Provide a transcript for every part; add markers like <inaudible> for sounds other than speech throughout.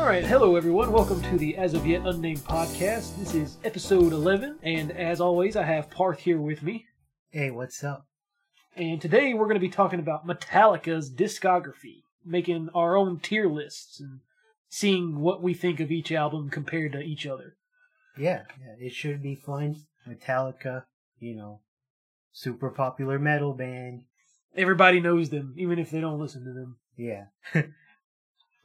All right, hello everyone. Welcome to the As of Yet Unnamed podcast. This is episode 11, and as always, I have Parth here with me. Hey, what's up? And today we're going to be talking about Metallica's discography, making our own tier lists and seeing what we think of each album compared to each other. Yeah, yeah, it should be fun. Metallica, you know, super popular metal band. Everybody knows them, even if they don't listen to them. Yeah. <laughs>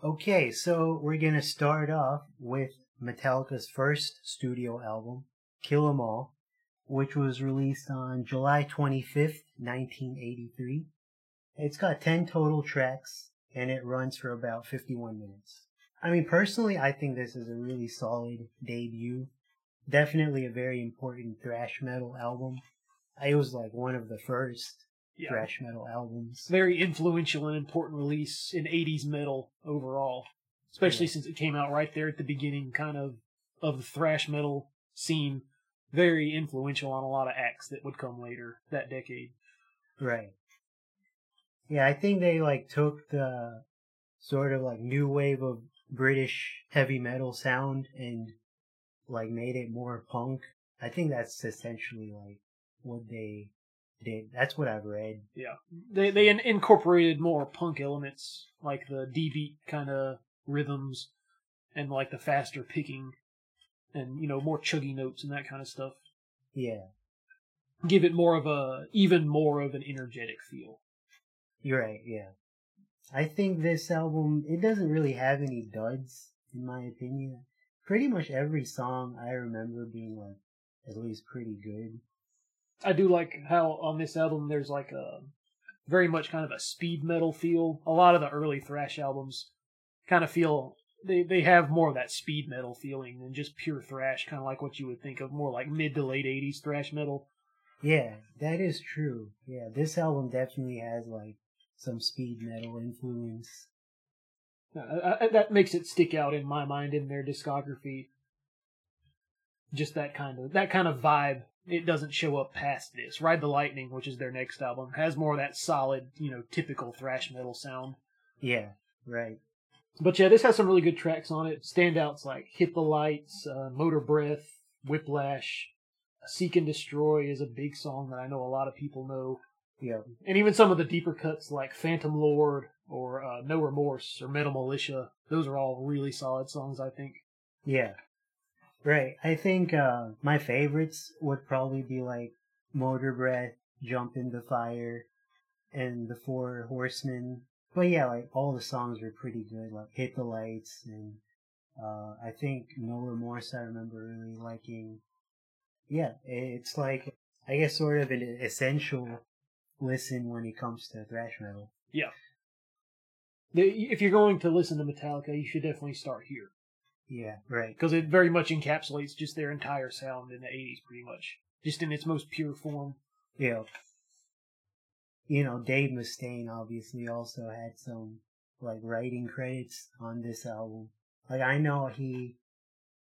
okay, so we're gonna start off with Metallica's first studio album, Kill 'Em All, which was released on July 25th, 1983. It's got 10 total tracks and it runs for about 51 minutes. I mean, personally, I think this is a really solid debut. Definitely a very important thrash metal album. It was like one of the first Yeah. thrash metal albums. Very influential and important release in 80s metal overall, especially Yeah. since it came out right there at the beginning, kind of, of the thrash metal scene. Very influential on a lot of acts that would come later that decade. Right. Yeah, I think they like took the sort of like new wave of British heavy metal sound and like made it more punk. I think that's essentially like what they did. That's what I've read. Yeah, they they in- incorporated more punk elements, like the D beat kind of rhythms, and like the faster picking, and you know more chuggy notes and that kind of stuff. Yeah, Give it more of a even more of an energetic feel. you're right. Yeah. I think this album, it doesn't really have any duds, in my opinion. Pretty much every song I remember being like at least pretty good. I do like how on this album there's like a very much kind of a speed metal feel. A lot of the early thrash albums kind of feel they they have more of that speed metal feeling than just pure thrash, kind of like what you would think of more like mid to late '80s thrash metal. Yeah, that is true. Yeah, this album definitely has like some speed metal influence. Uh, I- that makes it stick out in my mind in their discography. Just that kind of that kind of vibe. It doesn't show up past this. Ride the Lightning, which is their next album, has more of that solid, you know, typical thrash metal sound. Yeah, right. But yeah, this has some really good tracks on it. Standouts like Hit the Lights, uh, Motor Breath, Whiplash, Seek and Destroy is a big song that I know a lot of people know. Yeah, And even some of the deeper cuts like Phantom Lord or uh, No Remorse or Metal Militia. Those are all really solid songs, I think. yeah, right. I think uh my favorites would probably be like Motor Breath, Jump in the Fire, and The Four Horsemen. But yeah, like all the songs were pretty good. Like Hit the Lights and uh I think No Remorse. I remember really liking. Yeah, it's like I guess sort of an essential listen when it comes to thrash metal. Yeah. If you're going to listen to Metallica, you should definitely start here. Yeah, right. Because it very much encapsulates just their entire sound in the 80s, pretty much. Just in its most pure form. Yeah. You know, Dave Mustaine obviously also had some like writing credits on this album. Like I know he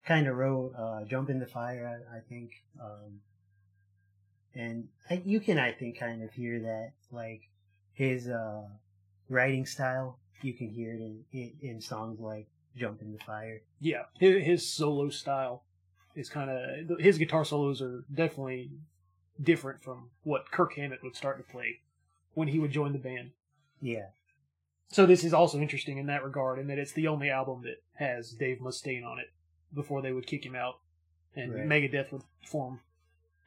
kind of wrote uh Jump in the Fire, I, I think. Um and I, you can I think kind of hear that like his uh writing style. You can hear it in in, in songs like Jump in the Fire. Yeah, his, his solo style is kind of his guitar solos are definitely different from what Kirk Hammett would start to play when he would join the band. Yeah. So this is also interesting in that regard, in that it's the only album that has Dave Mustaine on it before they would kick him out and Right. Megadeth would form.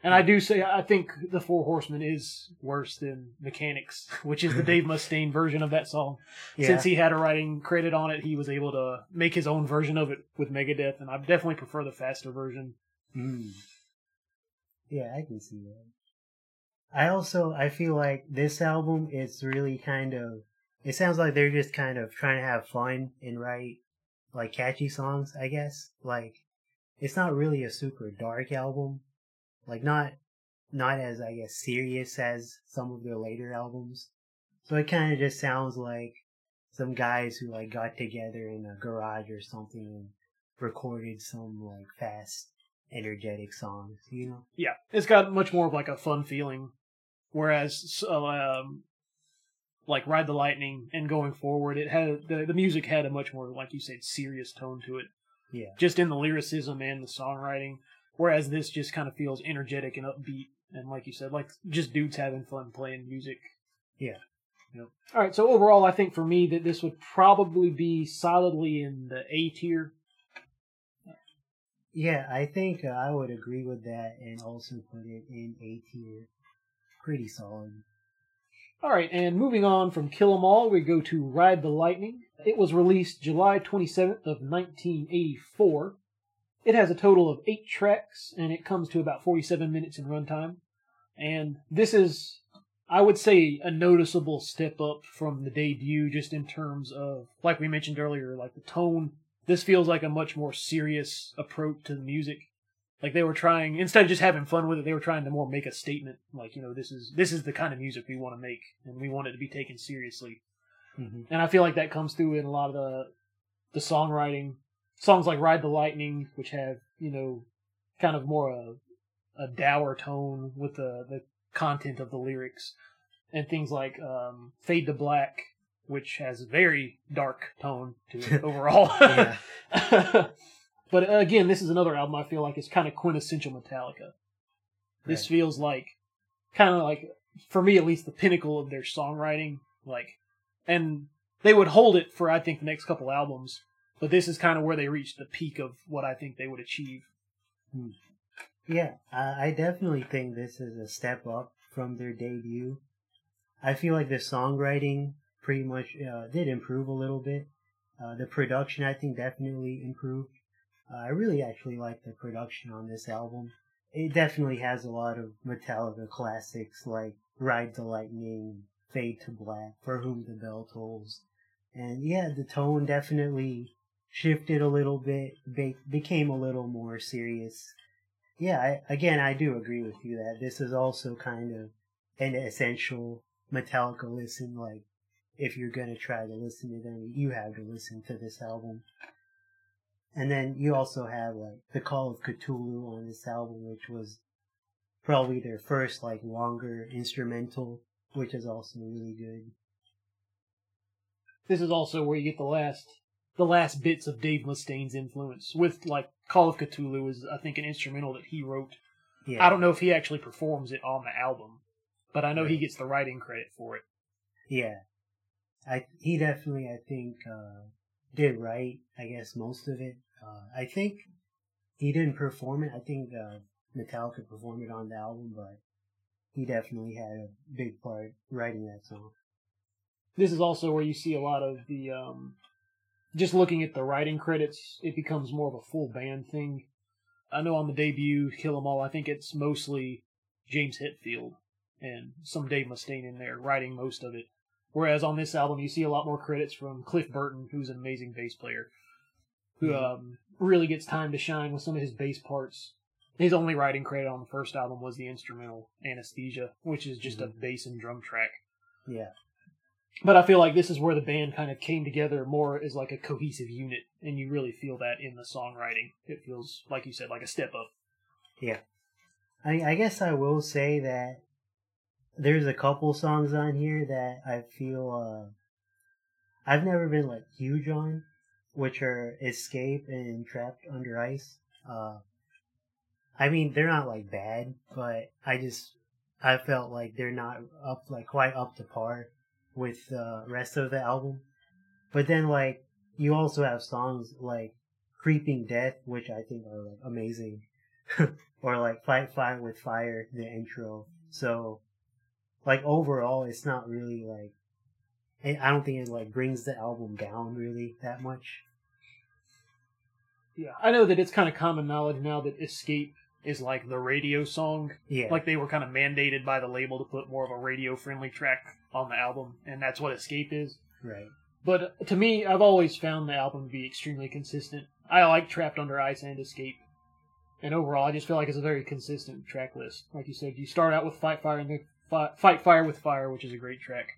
And I do say I think the Four Horsemen is worse than Mechanix, <laughs> which is the Dave Mustaine version of that song. Yeah. Since he had a writing credit on it, he was able to make his own version of it with Megadeth, and I definitely prefer the faster version. Mm. Yeah, I can see that. I also I feel like this album is really kind of it sounds like they're just kind of trying to have fun and write like catchy songs, I guess. Like it's not really a super dark album. Like not not as I guess serious as some of their later albums. So it kind of just sounds like some guys who like got together in a garage or something and recorded some like fast energetic songs, you know? Yeah, it's got much more of like a fun feeling, whereas uh, um, like Ride the Lightning and going forward, it had the the music had a much more like you said serious tone to it, Yeah. just in the lyricism and the songwriting. Whereas this just kind of feels energetic and upbeat, and like you said, like just dudes having fun playing music. Yeah. Yep. All right. So overall, I think for me that this would probably be solidly in the A tier. Yeah, I think uh, I would agree with that and also put it in A tier. Pretty solid. All right, and moving on from Kill 'Em All, we go to Ride the Lightning. It was released July 27th of 1984. It has a total of eight tracks, and it comes to about 47 minutes in runtime. And this is, I would say, a noticeable step up from the debut, just in terms of, like we mentioned earlier, like the tone. This feels like a much more serious approach to the music. Like they were trying, instead of just having fun with it, they were trying to more make a statement. Like you know, this is this is the kind of music we want to make, and we want it to be taken seriously. hmm And I feel like that comes through in a lot of the the songwriting. Songs like "Ride the Lightning," which have you know, kind of more a a dour tone with the the content of the lyrics, and things like um, "Fade to Black," which has a very dark tone to it <laughs> overall. <laughs> But uh, again, this is another album I feel like is kind of quintessential Metallica. This Right. feels like kind of like for me at least the pinnacle of their songwriting like and they would hold it for I think the next couple albums but this is kind of where they reached the peak of what I think they would achieve. Yeah, I, I definitely think this is a step up from their debut. I feel like the songwriting pretty much uh, did improve a little bit. Uh, the production, I think, definitely improved. Uh, I really actually like the production on this album. It definitely has a lot of Metallica classics like Ride the Lightning, Fade to Black, For Whom the Bell Tolls. And yeah, the tone definitely shifted a little bit, be- became a little more serious. Yeah, I, again, I do agree with you that this is also kind of an essential Metallica listen. Like, if you're gonna try to listen to them, you have to listen to this album. And then you also have like the Call of Cthulhu on this album, which was probably their first like longer instrumental, which is also really good. This is also where you get the last the last bits of Dave Mustaine's influence with like Call of Cthulhu is I think an instrumental that he wrote. Yeah, I don't know if he actually performs it on the album, but I know he gets the writing credit for it. Yeah, I he definitely I think uh, did write I guess most of it. Uh, I think he didn't perform it. I think uh, Metallica performed it on the album, but he definitely had a big part writing that song. this is also where you see a lot of the um just looking at the writing credits it becomes more of a full band thing. I know on the debut kill 'em all i think it's mostly james hetfield and some dave mustaine in there writing most of it. Whereas on this album you see a lot more credits from cliff burton who's an amazing bass player who Mhm. um really gets time to shine with some of his bass parts. His only writing credit on the first album was the instrumental anesthesia which is just a Mhm. bass and drum track. Yeah, but I feel like this is where the band kind of came together more as like a cohesive unit, and you really feel that in the songwriting. It feels like you said, like a step up. Yeah, I I guess I will say that there's a couple songs on here that I feel uh I've never been like huge on, which are Escape and Trapped Under Ice. Uh I mean they're not like bad, but I just I felt like they're not up like quite up to par with the rest of the album. But then like you also have songs like Creeping Death, which I think are like amazing. <laughs> or like Fight Fire with Fire, the intro. So like overall it's not really like I don't think it like brings the album down really that much. Yeah, I know that it's kind of common knowledge now that Escape is like the radio song. Yeah. Like they were kind of mandated by the label to put more of a radio friendly track on the album, and that's what Escape is. right. But to me, I've always found the album to be extremely consistent. I like Trapped Under Ice and Escape. And overall, I just feel like it's a very consistent track list. Like you said, you start out with Fight Fire and then Fight Fire with Fire, which is a great track.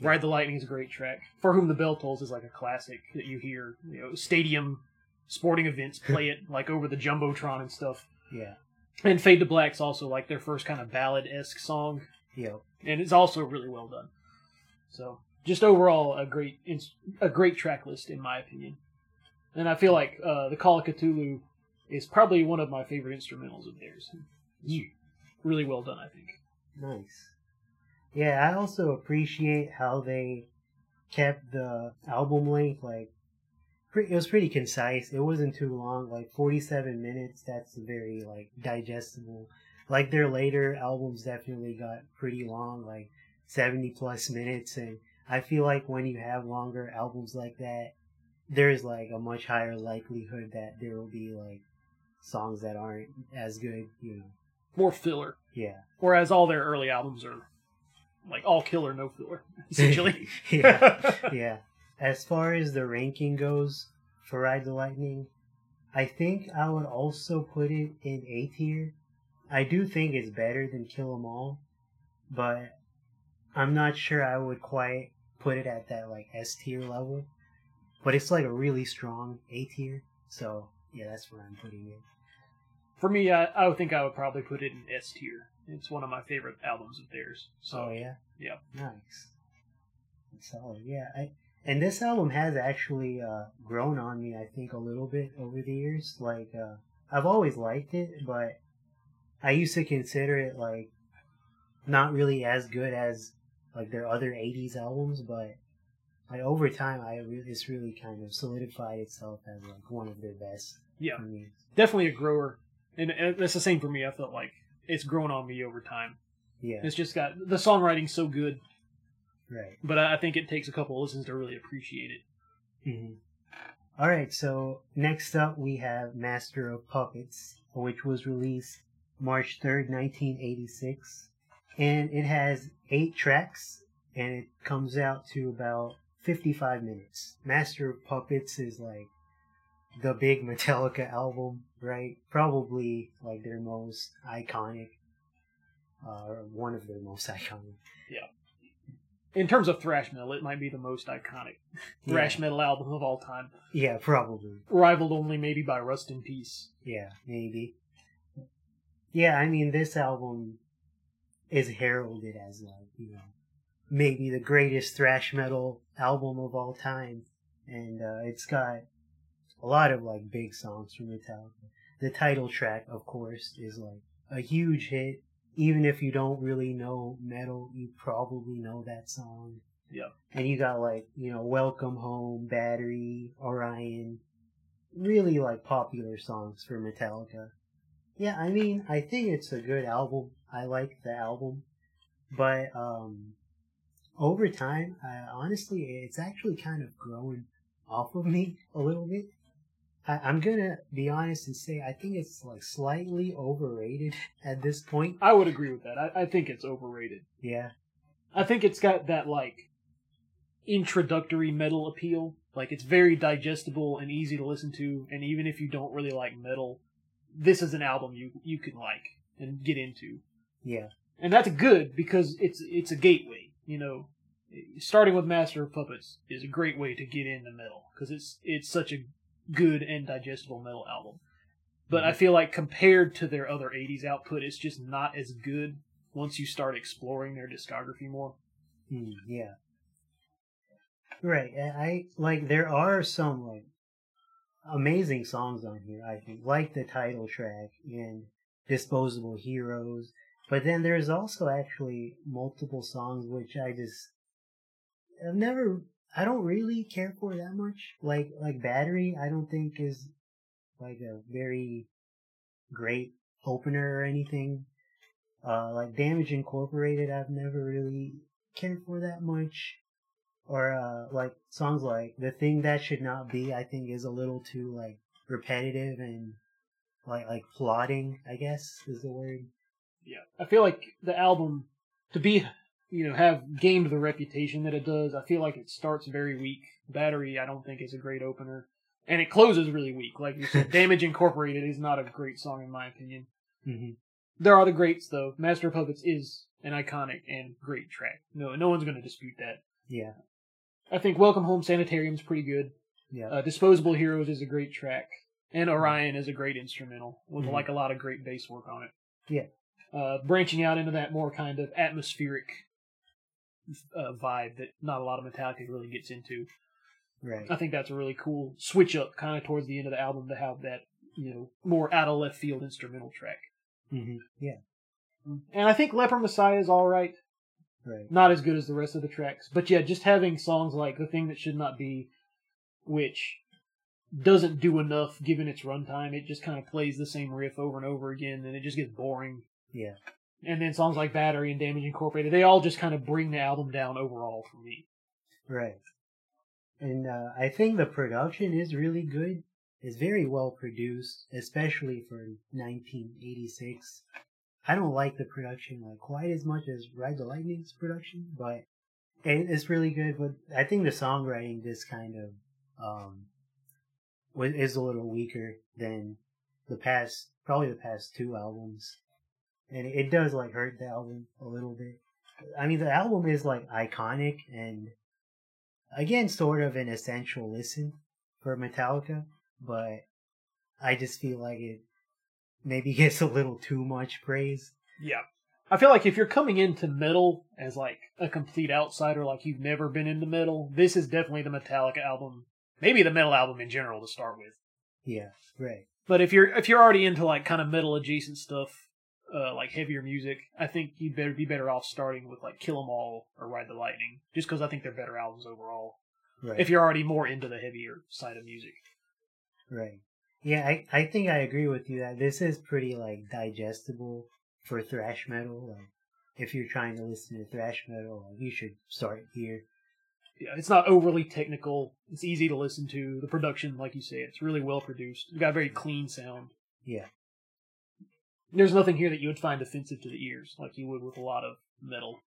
Ride the Lightning is a great track. For Whom the Bell Tolls is like a classic that you hear, you know, stadium sporting events play <laughs> it like over the jumbotron and stuff. Yeah. And Fade to Black's also like their first kind of ballad esque song Yeah. and it's also really well done. So just overall a great a great track list in my opinion. And I feel like uh, the Call of Cthulhu is probably one of my favorite instrumentals of theirs. It's really well done, I think. Nice. Yeah, I also appreciate how they kept the album length like it was pretty concise. It wasn't too long, like 47 minutes. That's very like digestible. Like their later albums definitely got pretty long, like 70 plus minutes and I feel like when you have longer albums like that, there's like a much higher likelihood that there will be like songs that aren't as good, you know. More filler. Yeah. Whereas all their early albums are like all killer, no filler, <laughs> essentially. yeah. yeah. As far as the ranking goes for Ride the Lightning, I think I would also put it in A tier. I do think it's better than Kill 'Em All, but I'm not sure I would quite put it at that like S tier level. But it's like a really strong A tier, so yeah, that's where I'm putting it. For me, I, I would think I would probably put it in S tier. It's one of my favorite albums of theirs. So oh yeah, yeah. nice, solid. Yeah, I and this album has actually uh, grown on me. I think a little bit over the years. Like uh, I've always liked it, but I used to consider it like not really as good as like their other '80s albums, but like over time, I re- it's really kind of solidified itself as like one of their best Yeah. Definitely a grower. And and that's the same for me. I felt like it's grown on me over time. Yeah, It's just got the songwriting's so good, right. but I think it takes a couple of listens to really appreciate it. hmm All right, so next up we have Master of Puppets, which was released March 3rd, 1986. And it has eight tracks, and it comes out to about 55 minutes. Master of Puppets is like the big <laughs> Metallica album, right? Probably like their most iconic, uh, or one of their most <laughs> iconic. In terms of thrash metal, it might be the most iconic thrash metal album of all time, Yeah, probably. rivaled only maybe by Rust in Peace. Yeah, maybe. Yeah, I mean, this album is heralded as like, you know, maybe the greatest thrash metal album of all time. And uh, it's got a lot of like big songs from Metallica. The title track, of course, is like a huge hit. Even if you don't really know metal, you probably know that song. Yeah. And you got like, you know, Welcome Home, Battery, Orion, really like popular songs for Metallica. Yeah, I mean, I think it's a good album. I like the album, but um, over time, I, honestly, it's actually kind of growing off of me a little bit. I, I'm gonna be honest and say I think it's like slightly overrated <laughs> at this point. I would agree with that. I, I think it's overrated. Yeah, I think it's got that like introductory metal appeal. Like it's very digestible and easy to listen to, and even if you don't really like metal, this is an album you you can like and get into. yeah, And that's good because it's it's a gateway. You know, starting with Master of Puppets is a great way to get into metal because it's it's such a good and digestible metal album. But I feel like compared to their other '80s output, it's just not as good once you start exploring their discography more. Hmm, yeah. Right. I, I like there are some like amazing songs on here, I think, like the title track and Disposable Heroes. But then there's also actually multiple songs which I just I've never I don't really care for that much. Like like Battery I don't think is like a very great opener or anything. Uh like Damage Incorporated I've never really cared for that much. Or uh like songs like The Thing That Should Not Be I think is a little too like repetitive and like like plotting, I guess is the word. Yeah, I feel like the album to be, you know, have gained the reputation that it does. I feel like it starts very weak. Battery, I don't think is a great opener, and it closes really weak. Like you said, <laughs> Damage Incorporated is not a great song in my opinion. Mm-hmm. There are the greats though. Master of Puppets is an iconic and great track. No, no one's going to dispute that. Yeah. I think Welcome Home Sanitarium's pretty good. Yeah. Uh, Disposable Heroes is a great track, and Orion is a great instrumental with Mhm. like a lot of great bass work on it. Yeah. Uh, branching out into that more kind of atmospheric uh, vibe that not a lot of Metallica really gets into. Right. I think that's a really cool switch up, kind of towards the end of the album, to have that you know more out of left field instrumental track. hmm Yeah. And I think Leper Messiah is all right, Right. not as good as the rest of the tracks, but yeah, just having songs like "The Thing That Should Not Be," which doesn't do enough given its runtime. It just kind of plays the same riff over and over again, and it just gets boring. Yeah. And then songs like Battery and Damage Incorporated, they all just kind of bring the album down overall for me. Right. And uh, I think the production is really good. It's very well produced, especially for 1986. I don't like the production like quite as much as Ride the Lightning's production, but it's really good. But I think the songwriting just kind of um is a little weaker than the past, probably the past two albums, and it does like hurt the album a little bit. I mean, the album is like iconic and again, sort of an essential listen for Metallica, but I just feel like it maybe <laughs> gets a little too much praise. Yeah. I feel like if you're coming into metal as like a complete outsider, like you've never been into metal, this is definitely the Metallica album, maybe the metal album in general to start with. Yeah, right. But if you're if you're already into like kind of metal adjacent stuff, uh, like heavier music, I think you'd better be better off starting with like Kill 'Em All or Ride the Lightning, just because I think they're better albums overall. Right. If you're already more into the heavier side of music. Right. Yeah, I, I think I agree with you that this is pretty like digestible for thrash metal. Like if you're trying to listen to thrash metal, like, you should start here. Yeah, it's not overly technical. It's easy to listen to. The production, like you say, it's really well produced. It's got a very clean sound. Yeah. There's nothing here that you would find offensive to the ears, like you would with a lot of metal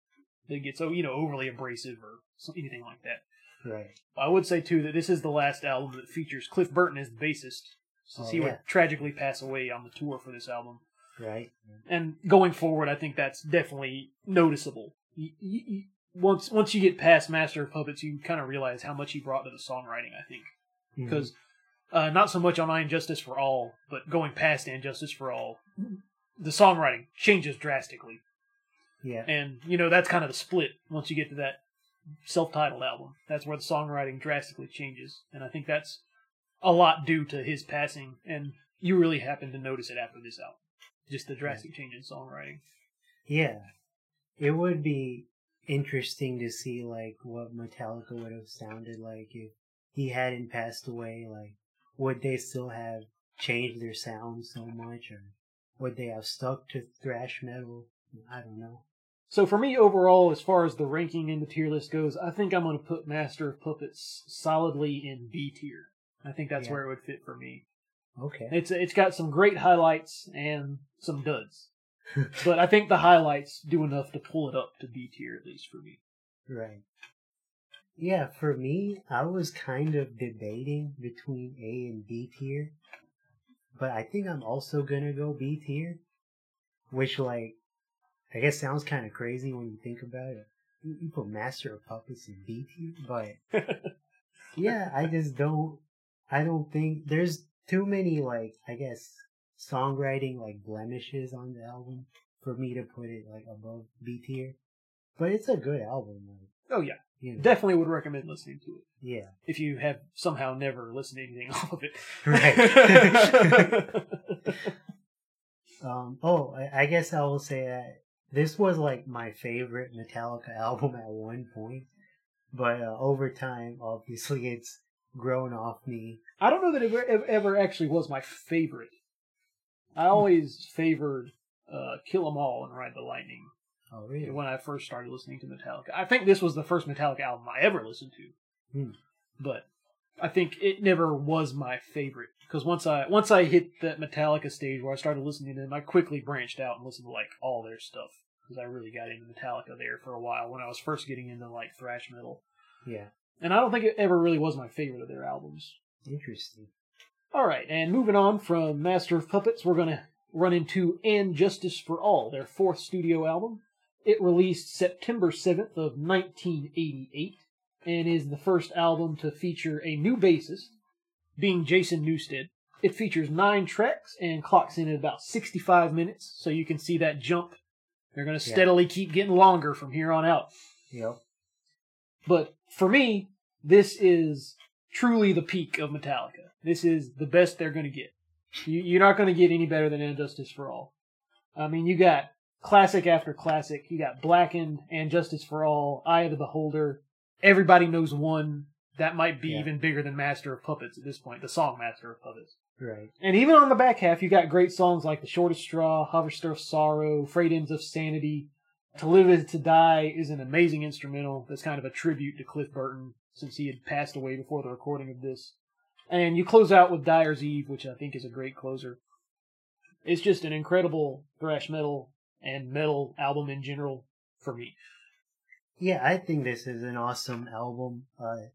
that gets so you know overly abrasive or anything like that. Right. I would say too that this is the last album that features Cliff Burton as the bassist, since Oh, he yeah. would tragically pass away on the tour for this album. Right. And going forward, I think that's definitely noticeable. You, you, you, once once you get past Master of Puppets, you kind of realize how much he brought to the songwriting. I think because uh, not so much on I And Justice for All, but going past And Justice for All, the songwriting changes drastically. yeah. And, you know, that's kind of the split once you get to that self titled album. That's where the songwriting drastically changes. And I think that's a lot due to his passing. And you really happen to notice it after this album. Just the drastic change in songwriting. Yeah. It would be interesting to see like what Metallica would have sounded like if he hadn't passed away. Like, would they still have changed their sound so much, or would they have stuck to thrash metal? I don't know. So for me, overall, as far as the ranking in the tier list goes, I think I'm going to put Master of Puppets solidly in B tier. I think that's Yeah. where it would fit for me. Okay. It's it's got some great highlights and some duds, <laughs> but I think the highlights do enough to pull it up to B tier at least for me. Right. Yeah, for me, I was kind of debating between A and B tier, but I think I'm also gonna go B tier, which like, I guess sounds kind of crazy when you think about it. You, you put Master of Puppets in B tier, but <laughs> yeah, I just don't, I don't think there's too many like, I guess, songwriting like blemishes on the album for me to put it like above B tier. But it's a good album, like, oh yeah, definitely would recommend listening to it Yeah. if you have somehow never listened to anything <laughs> off of it. <laughs> Um. Oh, I, I guess I will say that this was like my favorite Metallica <laughs> album at one point, but uh, over time, obviously, it's grown off me. I don't know that it ever, ever actually was my favorite. I always favored uh, Kill 'Em All and Ride the Lightning Oh, really? when I first started listening to Metallica. I think this was the first Metallica album I ever listened to, Hmm. but I think it never was my favorite because once I once I hit that Metallica stage where I started listening to them, I quickly branched out and listened to like all their stuff because I really got into Metallica there for a while when I was first getting into like thrash metal, Yeah. and I don't think it ever really was my favorite of their albums. Interesting. All right, and moving on from Master of Puppets, we're going to run into And Justice for All, their fourth studio album. It released September 7th of 1988 and is the first album to feature a new bassist, being Jason Newsted. It features nine tracks and clocks in at about 65 minutes, so you can see that jump. They're going to Yeah. steadily keep getting longer from here on out. Yep. But for me, this is truly the peak of Metallica. This is the best they're going to get. You, you're not going to get any better than And Justice for All. I mean, you got classic after classic. You got Blackened and Justice for All, Eye of the Beholder. Everybody knows one. That might be Yeah. even bigger than Master of Puppets at this point, the song Master of Puppets. Right. And even on the back half, you got great songs like The Shortest Straw, Harvester of Sorrow, Frayed Ends of Sanity. To Live is to Die is an amazing instrumental that's kind of a tribute to Cliff Burton since he had passed away before the recording of this. And you close out with Dyer's Eve, which I think is a great closer. It's just an incredible thrash metal and metal album in general for me. Yeah, I think this is an awesome album. Uh,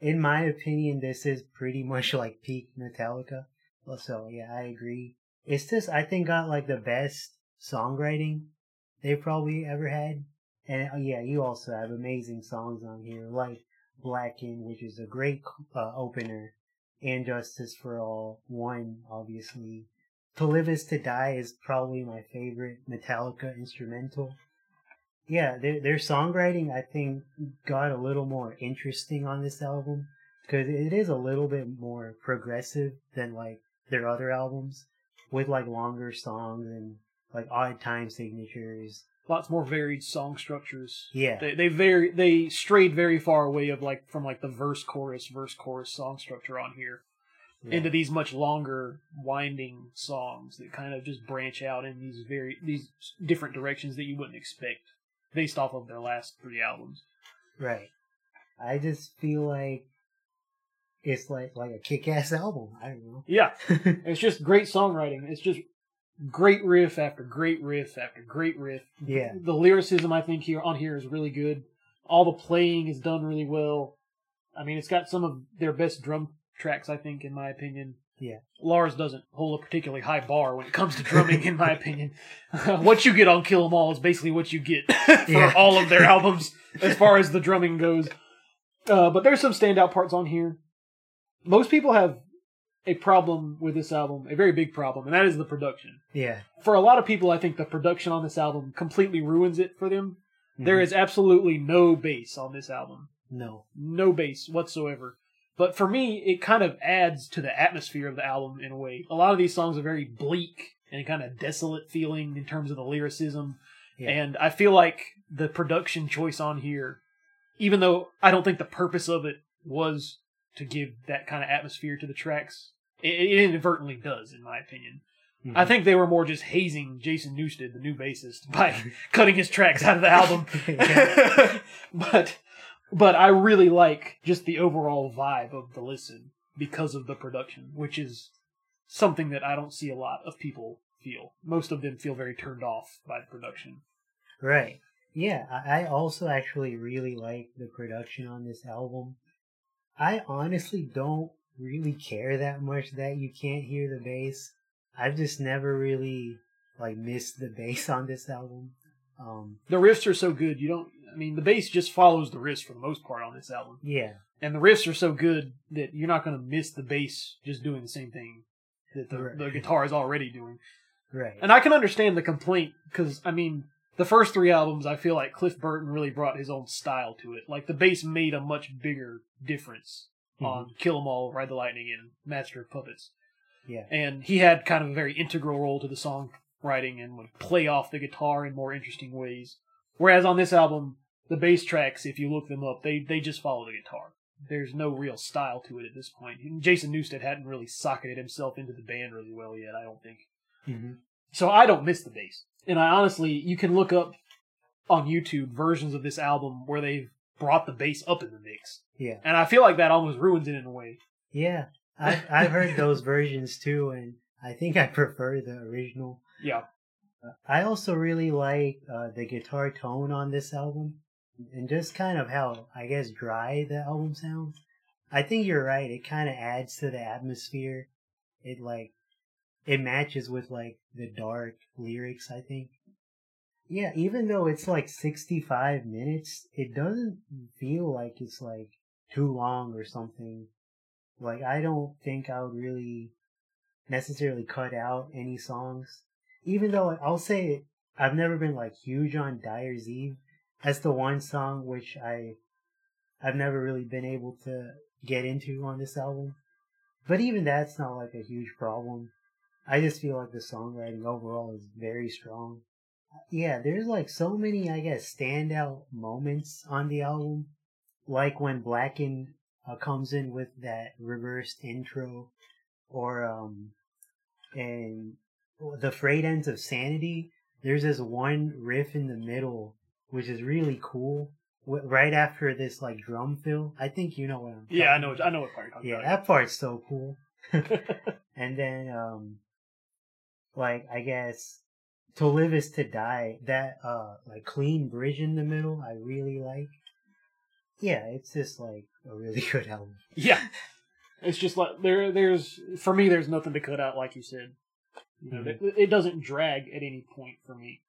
in my opinion, this is pretty much like peak Metallica. So yeah, I agree. It's just I think got like the best songwriting they probably ever had. And uh, yeah, you also have amazing songs on here, like Blackened, which is a great uh, opener, and Justice for All, one obviously. To Live Is to Die is probably my favorite Metallica instrumental. Yeah, their their songwriting I think got a little more interesting on this album because it is a little bit more progressive than like their other albums with like longer songs and like odd time signatures. Lots more varied song structures. Yeah, They they very they strayed very far away of like from like the verse chorus verse chorus song structure on here yeah. into these much longer winding songs that kind of just branch out in these very these different directions that you wouldn't expect based off of their last three albums. right. I just feel like it's like like a kick ass album. I don't know. Yeah, <laughs> it's just great songwriting. It's just great riff after great riff after great riff. Yeah. The lyricism I think here on here is really good. All the playing is done really well. I mean, it's got some of their best drum tracks I think in my opinion. Yeah. Lars doesn't hold a particularly high bar when it comes to drumming, in my opinion. <laughs> what you get on Kill 'Em All is basically what you get <laughs> for Yeah. all of their albums as far as the drumming goes. Uh, but there's some standout parts on here. Most people have a problem with this album, a very big problem, and that is the production. Yeah. For a lot of people, I think the production on this album completely ruins it for them. There Mhm. is absolutely no bass on this album no. no bass whatsoever. But for me, it kind of adds to the atmosphere of the album in a way. A lot of these songs are very bleak and kind of desolate feeling in terms of the lyricism. Yeah. And I feel like the production choice on here, even though I don't think the purpose of it was to give that kind of atmosphere to the tracks, it, inadvertently does, in my opinion. Mhm. I think they were more just hazing Jason Newsted, the new bassist, by <laughs> cutting his tracks out of the album. <laughs> <laughs> But but I really like just the overall vibe of the listen because of the production, which is something that I don't see a lot of people feel. Most of them feel very turned off by the production. Right. Yeah, I also actually really like the production on this album. I honestly don't really care that much that you can't hear the bass. I've just never really like missed the bass <laughs> on this album. Um The riffs are so good, you don't I mean the bass just follows the riffs for the most part on this album. yeah. And the riffs are so good that you're not going to miss the bass just doing the same thing that the, Right. the guitar is already doing. Right. And I can understand the complaint because I mean, the first three albums, I feel like Cliff Burton really brought his own style to it. Like the bass made a much bigger difference on Kill 'Em All, Ride the Lightning, and Master of Puppets. Yeah. And he had kind of a very integral role to the songwriting and would play off the guitar in more interesting ways. Whereas on this album, the bass tracks, if you look them up, they they just follow the guitar. There's no real style to it at this point. And Jason Newsted hadn't really socketed himself into the band really well yet, I don't think. hmm So I don't miss the bass. And I honestly, you can look up on YouTube versions of this album where they've brought the bass up in the mix. Yeah. And I feel like that almost ruins it in a way. Yeah. I've I've heard those versions too and I think I prefer the original. Yeah. I also really like uh, the guitar tone on this album, and just kind of how I guess dry the album sounds. I think you're right. It kind of adds to the atmosphere. It like it matches with like the dark lyrics. I think. Yeah, even though it's like 65 minutes, it doesn't feel like it's like too long or something. Like I don't think I would really necessarily cut out any songs even though I'll say I've never been like huge on Dyer's Eve. That's the one song which I I've never really been able to get into on this album. But even that's not like a huge problem. I just feel like the songwriting overall is very strong. Yeah, there's like so many, I guess, standout moments on the album. Like when Blackened uh, comes in with that reversed intro, or, um, and the frayed ends of sanity. There's this one riff in the middle, which is really cool. Right after this like drum fill, I think you know what I'm. Yeah, I know. What, I know what part yeah, about. that part's so cool. <laughs> and then, um, like I guess, to live is to die. That uh, like clean bridge in the middle, I really like. Yeah, it's just like a really <laughs> good album. Yeah, it's just like there. There's for me, there's nothing to cut out, like you said. You know, Mhm. it, it doesn't drag at any point for me,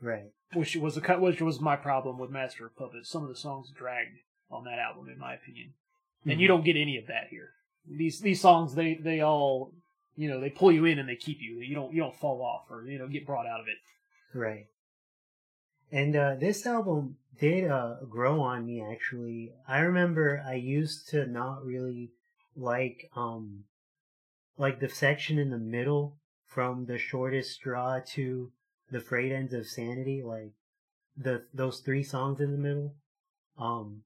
Right. which was a cut. Which was my problem with Master of Puppets. Some of the songs dragged on that album, in my opinion, and you Mhm. don't get any of that here. These these songs, they they all, you know, they pull you in and they keep you. You don't you don't fall off or you know get brought out of it. Right. And uh, this album did uh, grow on me actually. I remember I used to not really like um like the section in the middle from the shortest straw to the frayed ends of sanity, like the those three songs in the middle, um,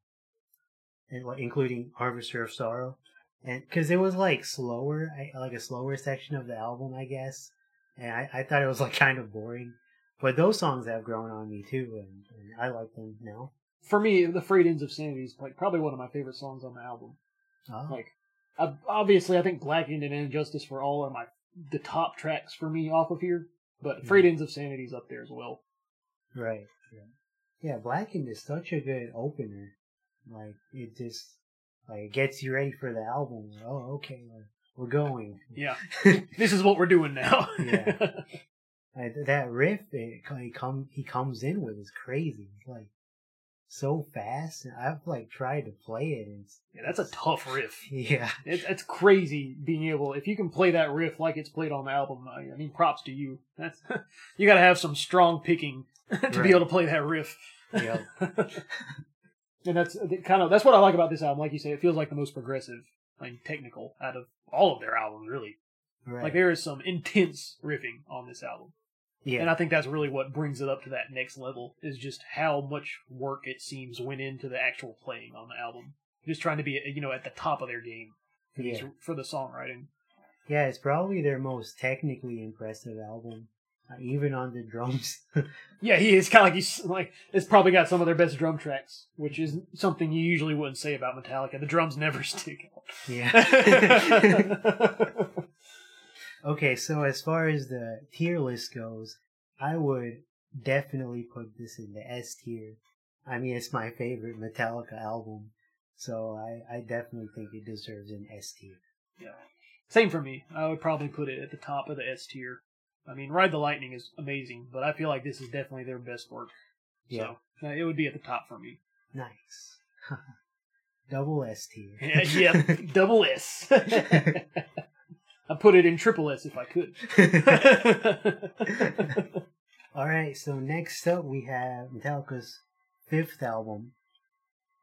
and including Harvester of Sorrow, and because it was like slower, I, like a slower section of the album, I guess, and I, I thought it was like kind of boring. But those songs have grown on me too, and, and I like them now. For me, the Frayed Ends of Sanity is like probably one of my favorite songs on the album. Oh, Like, obviously, I think Blackened and Injustice for All are my the top tracks for me off of here. But mm-hmm. Frayed Ends of Sanity is up there as well. right. Yeah. yeah, Blackened is such a good opener. Like it just like it gets you ready for the album. Oh, okay, we're, we're going. Yeah, <laughs> this is what we're doing now. Yeah. <laughs> Like, that riff it, he come he comes in with is crazy. It's like so fast, I've like tried to play it, and it's, yeah, that's a tough riff. <laughs> yeah, It, it's crazy being able if you can play that riff like it's played on the album. I, I mean, props to you. That's <laughs> you got to have some strong picking <laughs> to Right. be able to play that riff. Yeah, and that's kind of that's what I like about this album. Like you say, it feels like the most progressive, like technical out of all of their albums. Really, right. like there is some intense riffing on this album, yeah, and I think that's really what brings it up to that next level. Is just how much work it seems went into the actual playing on the album. Just trying to be, you know, at the top of their game for, these, for the songwriting. yeah. It's probably their most technically impressive album, uh, even on the drums. <laughs> Yeah, he is kind of like he's like it's probably got some of their best drum tracks, which is something you usually wouldn't say about Metallica. The drums never <laughs> stick out. yeah. <laughs> okay, so as far as the tier list goes, I would definitely put this in the S tier. I mean, it's my favorite Metallica album, so I, I definitely think it deserves an S tier. yeah. Same for me. I would probably put it at the top of the S tier. I mean, Ride the Lightning is amazing, but I feel like this is definitely their best work. Yeah. So it would be at the top for me. Nice. <laughs> Double S tier. <laughs> Yeah, yep, <laughs> double S. I put it in triple S if I could. <laughs> All right, so next up we have Metallica's fifth album,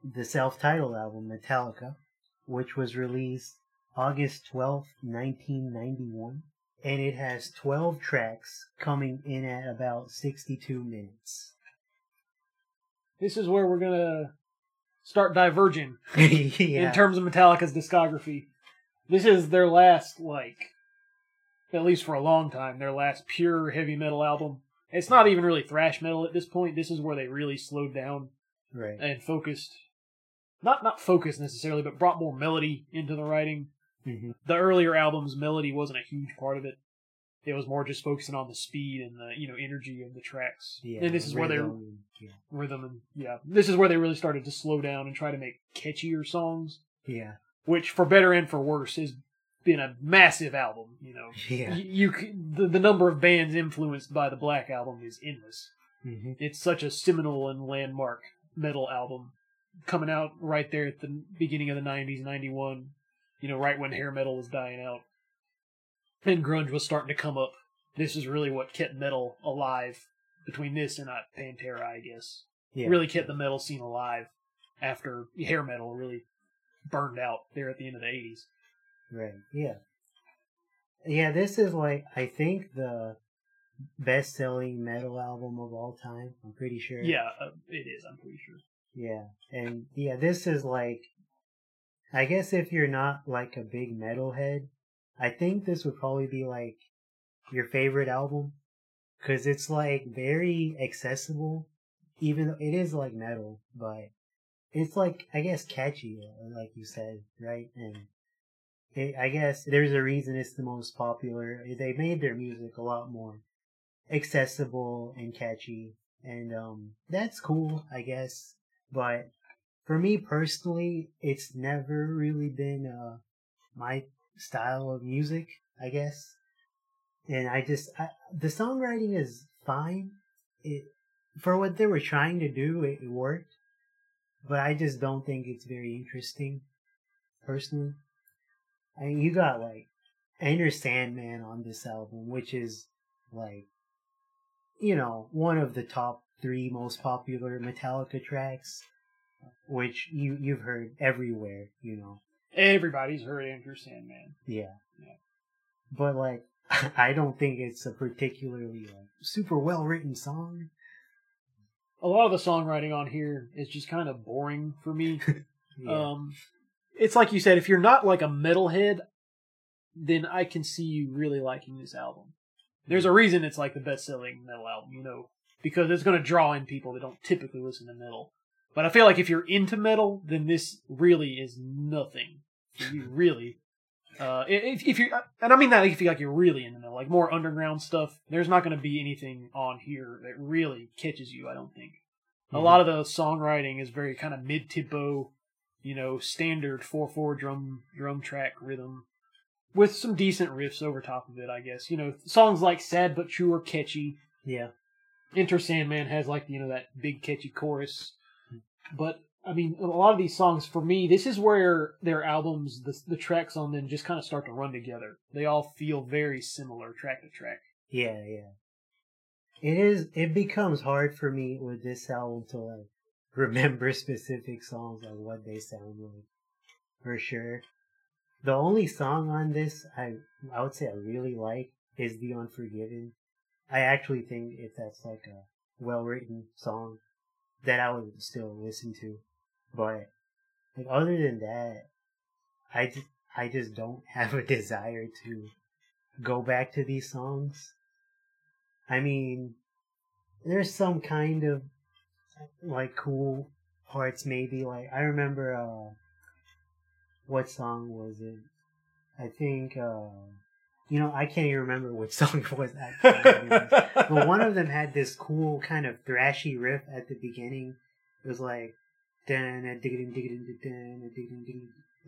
the self-titled album Metallica, which was released August 12th, 1991, and it has 12 tracks coming in at about 62 minutes. this is where we're gonna start diverging <laughs> yeah. in terms of Metallica's discography. This is their last, like, at least for a long time, their last pure heavy metal album. It's not even really thrash metal at this point. This is where they really slowed down right. and focused, not not focused necessarily, but brought more melody into the writing. hmm The earlier albums, melody wasn't a huge part of it. It was more just focusing on the speed and the you know energy of the tracks. Yeah. and this is where they yeah. rhythm and yeah, this is where they really started to slow down and try to make catchier songs. Yeah. Which for better and for worse has been a massive album. You know, Yeah. you, you the, the number of bands influenced by the Black Album is endless. hmm It's such a seminal and landmark metal album, coming out right there at the beginning of the '90s, '91. You know, right when hair metal was dying out, and grunge was starting to come up. This is really what kept metal alive. Between this and uh, Pantera, I guess Yeah. really kept the metal scene alive. after hair metal really burned out there at the end of the 80s. Right. Yeah. Yeah, this is like I think the best selling metal album of all time. I'm pretty sure. Yeah, uh, it is. I'm pretty sure. Yeah. And yeah, this is like I guess if you're not like a big metalhead, I think this would probably be like your favorite album cuz it's like very accessible even though it is like metal, but it's like I guess catchy like you said, right? And it, I guess there's a reason it's the most popular. They made their music a lot more accessible and catchy, and um, that's cool, I guess. But for me personally, it's never really been uh, my style of music, I guess. And I just I, the songwriting is fine. It for what they were trying to do, it, it worked. But I just don't think it's very interesting, personally. I mean, you got like Enter Sandman on this album, which is like, you know, one of the top three most popular Metallica tracks, which you you've heard everywhere, you know. Everybody's heard Enter Sandman. Yeah. Yeah. But like, <laughs> I don't think it's a particularly like super well written song. A lot of the songwriting on here is just kind of boring for me. <laughs> Yeah. Um, it's like you said, if you're not like a metalhead, then I can see you really liking this album. There's a reason it's like the best selling metal album, you know, because it's going to draw in people that don't typically listen to metal. But I feel like if you're into metal, then this really is nothing for you, really. Uh, if, if you and I mean that if you like you're really into metal, like more underground stuff, there's not going to be anything on here that really catches you. I don't think. A Mhm. lot of the songwriting is very kind of mid tempo, you know, standard four four drum drum track rhythm, with some decent riffs over top of it. I guess you know songs like "Sad but True" are catchy. yeah. Enter Sandman has like you know that big catchy chorus, but I mean a lot of these songs for me, this is where their albums, the the tracks on them just kind of start to run together. They all feel very similar track to track. Yeah, yeah. It is. It becomes hard for me with this album to like <laughs> remember specific songs and what they sound like, for sure. The only song on this I I would say I really like is "The Unforgiven." I actually think if that's like a well written song that I would still listen to, but like other than that, I just I just don't <laughs> have a desire to go back to these songs. I mean, there's some kind of like cool parts maybe like I remember uh what song was it? I think uh you know, I can't even remember which <laughs> song it was actually. but one of them had this cool kind of thrashy riff at the beginning. It was like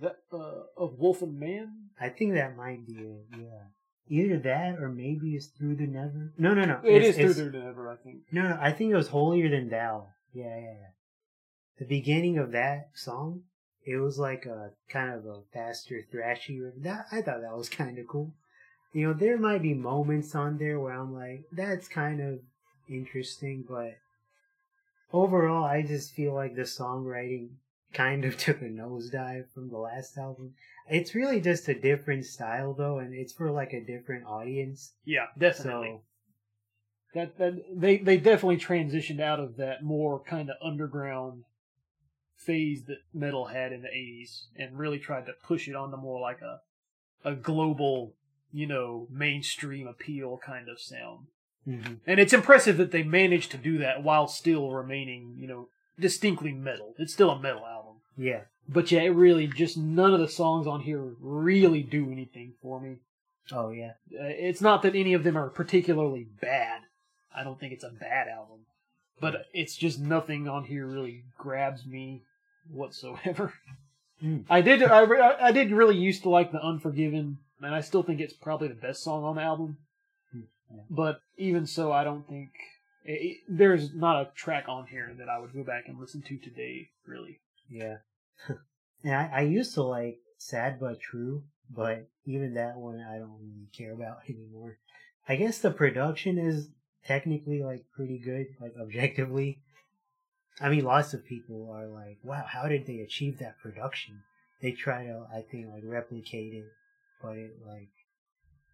that uh, of Wolf and Man. I think that might be it, yeah. Either that or maybe it's Through the Never. No, no, no. It it's, is Through the Never, I think. No, no, I think it was Holier Than Thou. Yeah, yeah, yeah. The beginning of that song, it was like a kind of a faster, thrashy riff. That I thought that was kind of cool. You know, there might be moments on there where I'm like, that's kind of interesting, but overall, I just feel like the songwriting kind of <laughs> took a nosedive from the last album. It's really just a different style though, and it's for like a different audience. Yeah, definitely. So that that they they definitely transitioned out of that more kind of underground phase that metal had in the 80s and really tried to push it onto more like a a global you know mainstream appeal kind of sound mhm. and it's impressive that they managed to do that while still remaining you know distinctly metal it's still a metal album yeah. but yeah it really just none of the songs on here really do anything for me Oh yeah. uh, it's not that any of them are particularly bad. I don't think it's a bad album, but it's just nothing on here really grabs me whatsoever. Mm. I did, I, I did really used to like the Unforgiven, and I still think it's probably the best song on the album. Yeah. But even so, I don't think it, it- there's not a track on here that I would go back and listen to today. Really, Yeah. <laughs> and I, I used to like Sad But True, but even that one I don't really care about <laughs> anymore. I guess the production is technically like pretty good, like objectively. I mean, lots of people are like, "Wow, how did they achieve that production?" They try to, I think, like replicate it, but it like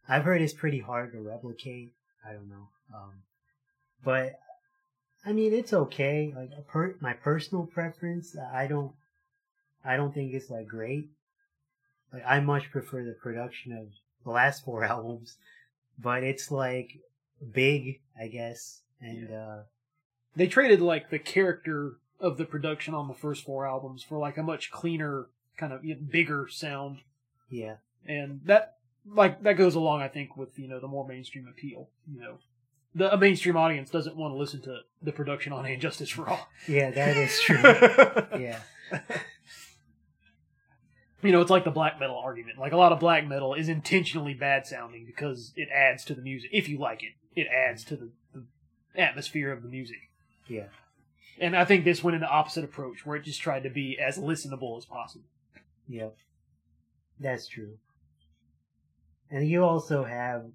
I've heard it's pretty hard to replicate. I don't know, um, but I mean, it's okay. Like per- my personal preference, I don't, I don't think it's like great. Like I much prefer the production of the last four <laughs> albums, but it's like big, I guess, and uh They traded like the character of the production on the first four albums for like a much cleaner, kind of bigger sound, yeah, and that like that goes along, I think, with you know the more mainstream appeal. You know, the a mainstream audience doesn't want to listen to the production on <laughs> And Justice for All. yeah, that is true. <laughs> yeah, you know, it's like the black metal argument. Like a lot of black metal is intentionally bad sounding because it adds to the music. If you like it, it adds to the, the atmosphere of the music. yeah, And I think this went in the opposite approach, where it just tried to be as listenable as possible. yeah. That's true. And you also have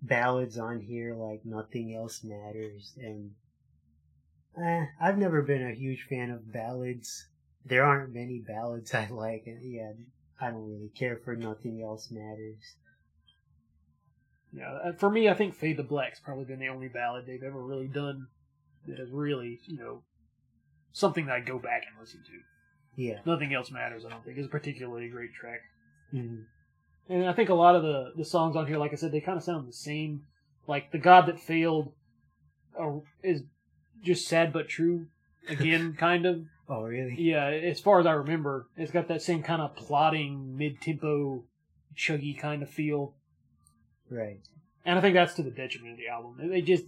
ballads on here like Nothing Else Matters and eh, I've never been a huge fan of ballads. There aren't many ballads I like and yeah, I don't really care for Nothing Else Matters. Yeah, uh, for me, I think Fade to Black's probably been the only ballad they've ever really done that is really, you know, something that I go back and listen to. Yeah. Nothing else matters. I don't think is a particularly great track. Mhm. And I think a lot of the, the songs on here, like I said, they kind of sound the same. Like the God that failed uh, is just sad but true. Again, <laughs> kind of. Oh really? Yeah, as far as I remember, it's got that same kind of plotting, mid-tempo, chuggy kind of feel. Right. And I think that's to the detriment of the album. They just,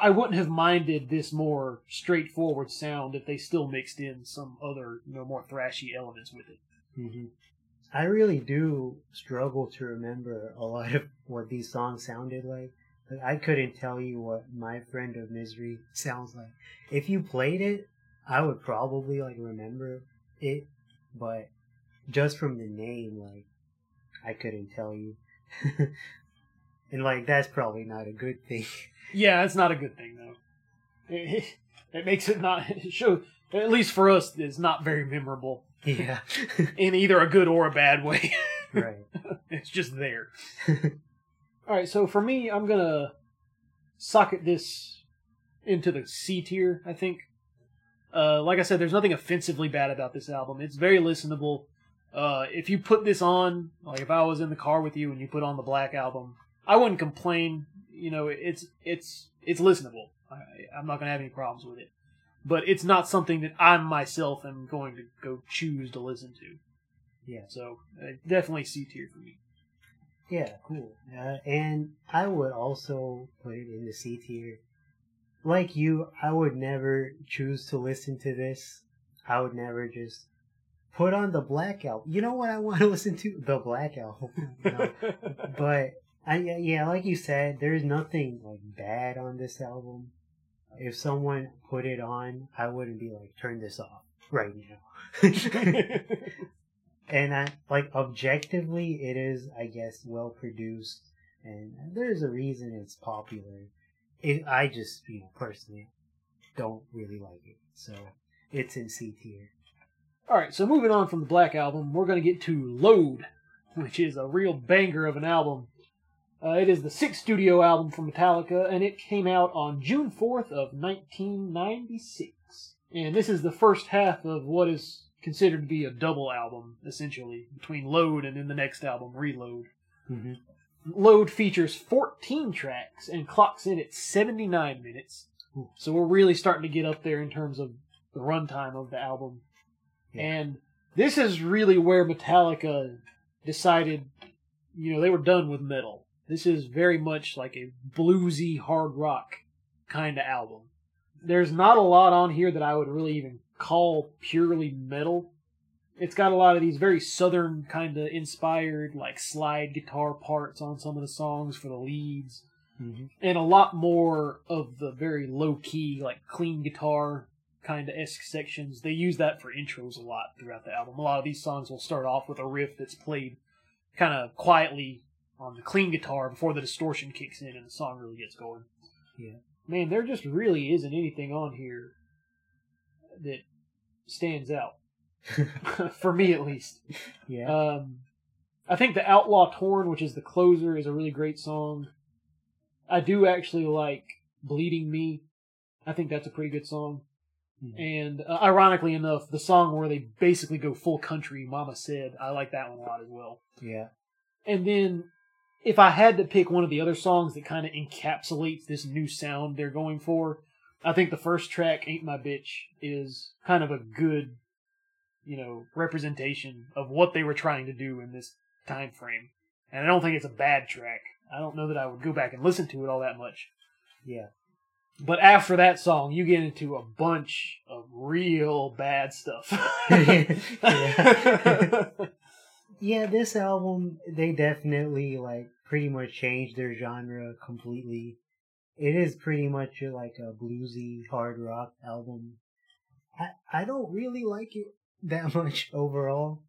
I wouldn't have minded this more straightforward sound if they still mixed in some other, you know, more thrashy elements with it. hmm I really do struggle to remember a lot of what these songs sounded like. Like I couldn't tell you what My Friend of Misery <laughs> sounds like. If you played it, I would probably like remember it, but just from the name, like I couldn't tell you. <laughs> and like that's probably not a good thing. Yeah, it's not a good thing though. It, <laughs> it makes it not show at least for us it's not very memorable yeah. in either a good or a bad way. <laughs> right. it's just there. <laughs> All right, so for me, I'm gonna socket this into the C tier. I think. Uh, like I said, there's nothing offensively bad about this album. It's very listenable. Uh, if you put this on, like if I was in the car with you and you put on the Black album, I wouldn't complain. You know, it's it's it's listenable. I, I'm not gonna have any problems with it. But it's not something that I myself am going to go choose to listen to. Yeah. So uh, definitely C tier for me. Yeah, cool. Uh, and I would also put it in the C tier. Like you, I would never choose to listen to this. I would never just put on the Black album. You know what I want to <laughs> listen to? The Black album. No. <laughs> but I yeah, like you said, there's nothing like bad on this album. If someone put it on, I wouldn't be like, turn this off right now. <laughs> and I like objectively, it is, I guess, well produced, and there's a reason it's popular. It, I just, you know, personally don't really like it, so it's in C tier. All right, so moving on from the Black album, we're going to get to Load, which is a real banger of an album. Uh, it is the sixth studio album from Metallica, and it came out on June 4th of 1996. And this is the first half of what is considered to be a double album, essentially, between Load and then the next album, Reload. Mm-hmm. Load features 14 tracks and clocks in at 79 minutes. Ooh. So we're really starting to get up there in terms of the runtime of the album. Yeah. And this is really where Metallica decided, you know, they were done with metal. This is very much like a bluesy hard rock kind of album. There's not a lot on here that I would really even call purely metal. It's got a lot of these very southern kind of inspired, like slide guitar parts on some of the songs for the leads, Mm-hmm. and a lot more of the very low key, like clean guitar kind of esque sections. They use that for intros a lot throughout the album. A lot of these songs will start off with a riff that's played kind of quietly on the clean guitar before the distortion kicks in and the song really gets going. Yeah. Man, there just really isn't anything on here that stands out <laughs> <laughs> for me at least. yeah. Um, I think the Outlaw Torn, which is the closer, is a really great song. I do actually like Bleeding Me. I think that's a pretty good song. Mhm. And uh, ironically enough, the song where they basically go full country, Mama Said, I like that one a lot as well. yeah. And then if I had to pick one of the other songs that kind of encapsulates this new sound they're going for, I think the first track, Ain't My Bitch, is kind of a good, you know, representation of what they were trying to do in this time frame. And I don't think it's a bad track. I don't know that I would go back and listen to it all that much. Yeah. But after that song, you get into a bunch of real bad stuff. <laughs> <laughs> Yeah. This album they definitely like pretty much changed their genre completely. It is pretty much uh, like a bluesy hard rock album. I I don't really like it <laughs> that much overall.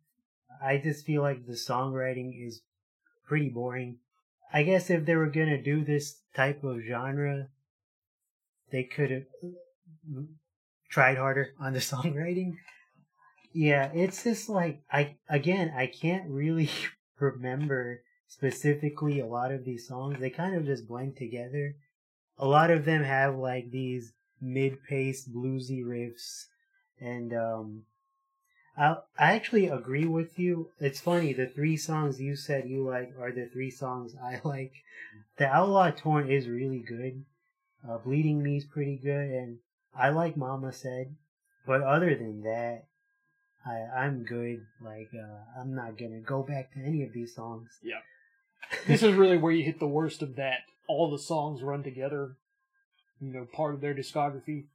I just feel like the songwriting is pretty boring. I guess if they were gonna do this type of genre, they could have uh, tried harder on the <laughs> songwriting. Yeah, it's just like I again I can't really <laughs> remember specifically a lot of these songs. They kind of just blend together. A lot of them have like these mid-paced bluesy riffs and um I I actually agree with you. It's funny, the three songs you said you like are the three songs <laughs> I like. The Outlaw Torn is really good. Uh, Bleeding Me is pretty good and I like Mama Said. But other than that, I I'm good. Like uh, I'm not gonna go back to any of these songs. Yeah. this is really where you hit the worst of that. All the songs run together, you know, part of their discography.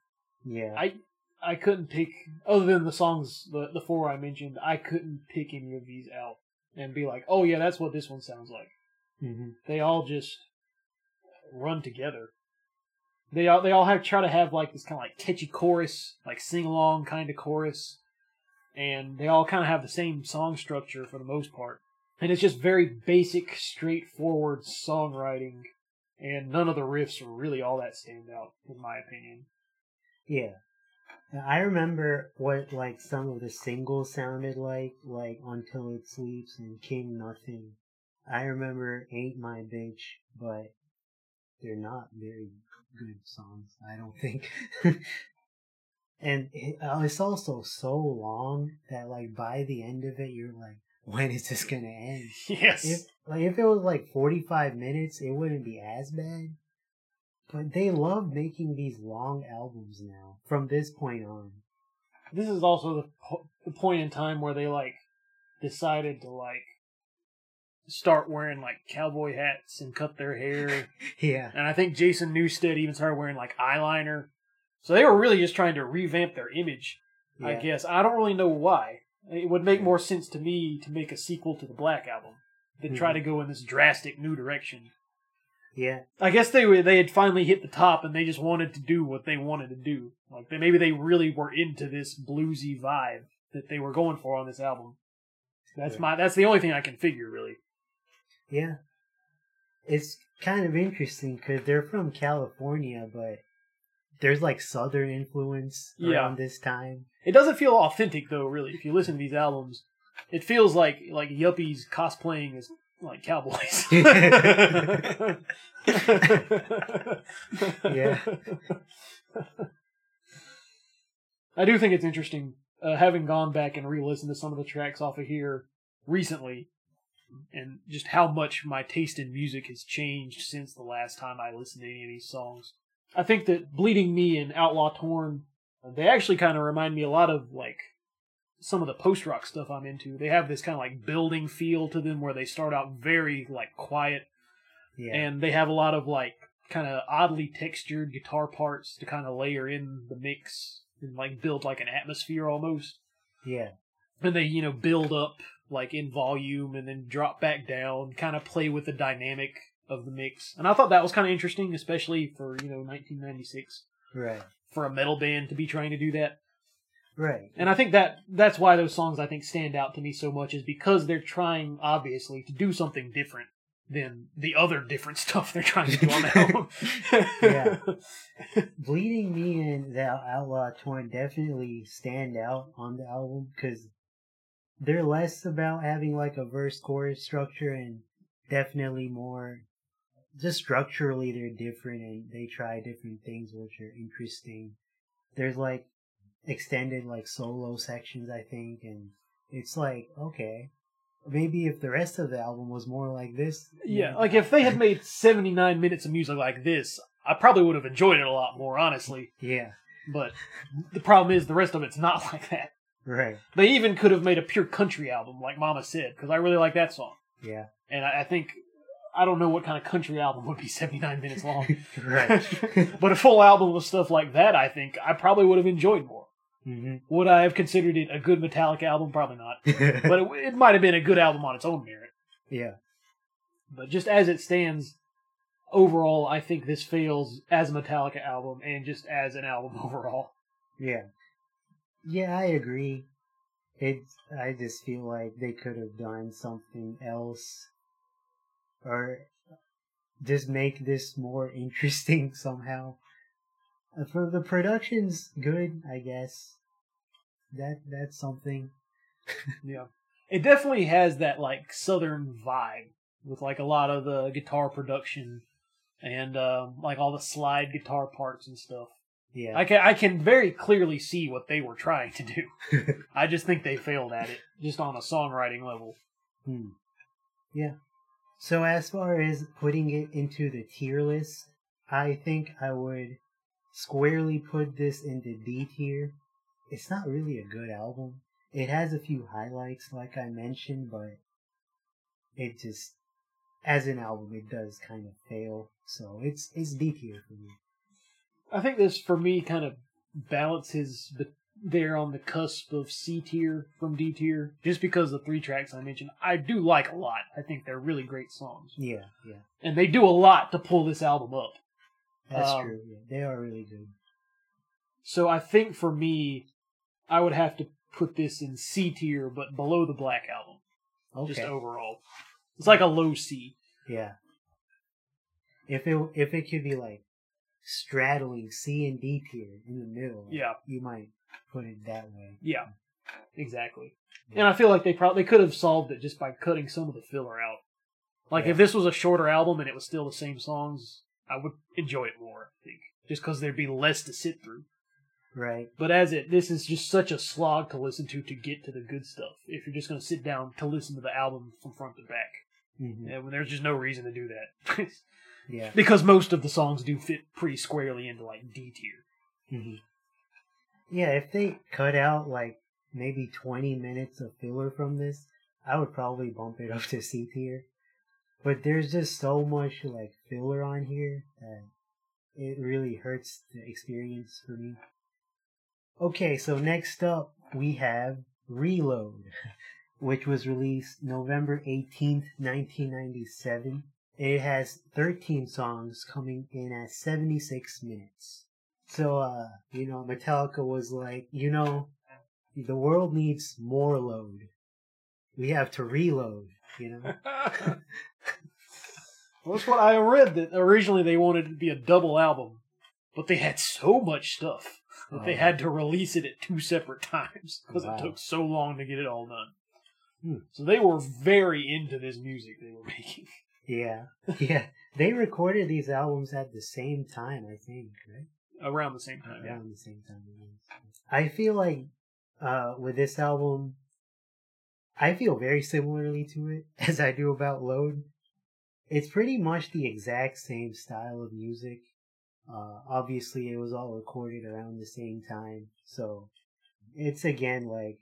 Yeah, I I couldn't pick other than the songs the the four I mentioned. I couldn't pick any of these out and be like, oh yeah, that's what this one sounds like. hmm They all just run together. They all they all have try to have like this kind of like catchy chorus, like sing along kind of chorus, and they all kind of have the same song structure for the most part. And it's just very basic, straightforward songwriting, and none of the riffs really all that stand out, in my opinion. yeah. I remember what like some of the singles sounded like, like Until It Sleeps and King Nothing. I remember Ain't My Bitch, but they're not very good songs. I don't think. <laughs> and it, uh, it's also so long that like by the end of it, you're like, <laughs> when is this gonna end? Yes. If like if it was like forty five minutes, it wouldn't be as bad. But they love making these long albums now. From this point on, this is also the, po- the point in time where they like decided to like start wearing like cowboy hats and cut their hair <laughs> yeah, and i think jason newsted even started wearing like eyeliner so they were really just trying to revamp their image i guess i don't really know why it would make more sense to me to make a sequel to the black album than try Mhm. to go in this drastic new direction yeah, I guess they were they had finally hit the top and they just wanted to do what they wanted to do. Like they, maybe they really were into this bluesy vibe that they were going for on this album. That's Yeah. my that's the only thing I can figure really. yeah. It's kind of interesting because they're from California, but there's like Southern influence Yeah. around this time. It doesn't feel authentic though, really. If you listen to these albums, it feels like like yuppies cosplaying as like cowboys. <laughs> Yeah. I do think it's interesting uh, having gone back and re-listened to some of the tracks off of here recently, and just how much my taste in music has changed since the last time I listened to any of these songs. I think that Bleeding Me and Outlaw Torn, they actually kind of remind me a lot of like some of the post rock stuff I'm into. They have this kind of like building feel to them where they start out very like quiet. Yeah, and they have a lot of like kind of oddly textured guitar parts to kind of layer in the mix and like build like an atmosphere almost. Yeah, and they you know build up like in volume and then drop back down kind of play with the dynamic of the mix and i thought that was kind of interesting especially for you know 1996 right, for a metal band to be trying to do that right. and i think that that's why those songs i think stand out to me so much is because they're trying obviously to do something different than the other different <laughs> stuff they're trying to do on the <laughs> album. Yeah. <laughs> Bleeding Me and the Outlaw Torn definitely stand out on the album because they're less about having like a verse chorus structure and definitely more just structurally they're different and they try different things which are interesting. There's like extended like solo sections I think and it's like okay maybe if the rest of the album was more like this yeah, like if they had made 79 minutes of music like this, I probably would have enjoyed it a lot more, honestly. yeah But the problem is the rest of it's not <laughs> like that. right They even could have made a pure country album, like Mama said, because I really like that song. yeah And I, I think, I don't know what kind of country album would be <laughs> 79 minutes long. <laughs> right <laughs> but a full album of stuff like that, I think, I probably would have enjoyed more. hmm Would I have considered it a good Metallica album? Probably not. But it, it might have been a good album on its own merit. yeah But just as it stands, overall, I think this fails as a Metallica album and just as an album overall. Yeah. Yeah, I agree. It's I just feel like they could have done something else or just make this more <laughs> interesting somehow. Uh, For the production's good, I guess. That that's something. <laughs> Yeah. It definitely has that like southern vibe with like a lot of the guitar production and um, like all the slide guitar parts and stuff. Yeah. I can I can very clearly see what they were trying to do. <laughs> I just think they failed at it, just on a songwriting level. Hmm. Yeah. So as far as putting it into the tier list, I think I would squarely put this into D tier. It's not really a good album. It has a few highlights, like I mentioned, but it just, as an album, it does kind of fail. So it's it's D tier for me. I think this for me kind of balances the there on the cusp of C tier from D tier, just because the three tracks I mentioned I do like a lot. I think they're really great songs, Yeah, yeah, and they do a lot to pull this album up. that's Um, true. Yeah, they are really good. So I think for me, I would have to put this in C tier, but below the Black Album, just overall. It's like a low C. yeah. If it if it could be like straddling C and D tier in the middle, Yeah. you might put it that way. Yeah, exactly. And I feel like they probably they could have solved it just by cutting some of the filler out. Like Yeah. if this was a shorter album and it was still the same songs, I would enjoy it more. I think just because there'd be less to sit through. Right. But as it, this is just such a slog to listen to to get to the good stuff. If you're just going to sit down to listen to the album from front to back, hmm and when there's just no reason to do that, <laughs> Yeah. because most of the songs do fit pretty squarely into like D tier. hmm Yeah. If they cut out like maybe twenty minutes of filler from this, I would probably bump it <laughs> up to C tier. But there's just so much like filler on here that it really hurts the experience for me. Okay, so next up we have Reload, <laughs> which was released November 18th, 1997. It has 13 songs coming in at 76 minutes. So, uh, you know, Metallica was like, you know, the world needs more load. We have to reload, you know? <laughs> Well, that's what I read. That originally they wanted it to be a double album, but they had so much stuff that they Oh. had to release it at two separate times because Wow. it took so long to get it all done. Hmm. So they were very into this music they were <laughs> making. Yeah. Yeah. They recorded these albums at the same time, I think, right? Around the same time, yeah. the same time. I feel like uh, with this album, I feel very similarly to it <laughs> as I do about Load. It's pretty much the exact same style of music. Uh, obviously, it was all recorded around the same time, so it's again like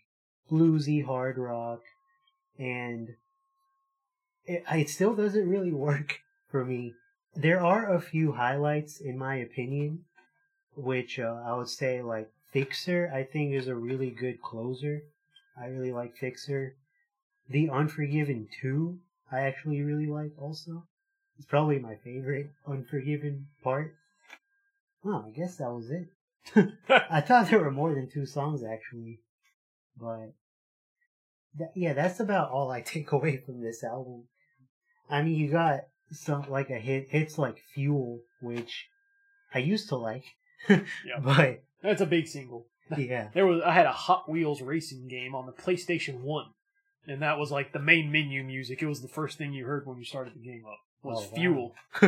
bluesy hard rock, and it, it still doesn't really <laughs> work for me. There are a few highlights, in my opinion, which uh, I would say like Fixer. I think is a really good closer. I really like Fixer. The Unforgiven two, I actually really like also. It's probably my favorite <laughs> Unforgiven part. Oh, I guess that was it. <laughs> I thought there were more than two songs actually, but that, yeah, that's about all I <laughs> take away from this album. I mean, you got some like a hit hits like Fuel, which I used to like, <laughs> but That's a big single. <laughs> yeah, There was I had a Hot Wheels racing game on the PlayStation One, and that was like the main menu music. It was the first thing you heard when you started the game up was Oh, wow. Fuel. <laughs>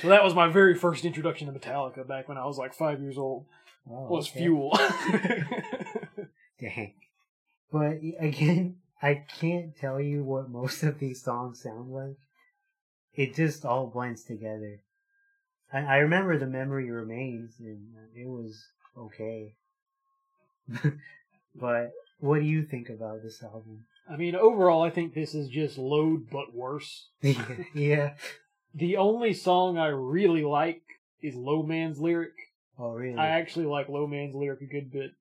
so that was my very first introduction to Metallica back when I was like five years old. Oh, Was okay. Fuel. Dang. But again, I can't tell you what most of these songs sound like. It just all blends together. I, I remember the memory remains, and it was okay. <laughs> but what do you think about this album? I mean, overall, I think this is just load but worse. <laughs> yeah. The only song I really like is Low Man's lyric. Oh, really? I actually like Low Man's lyric a good bit.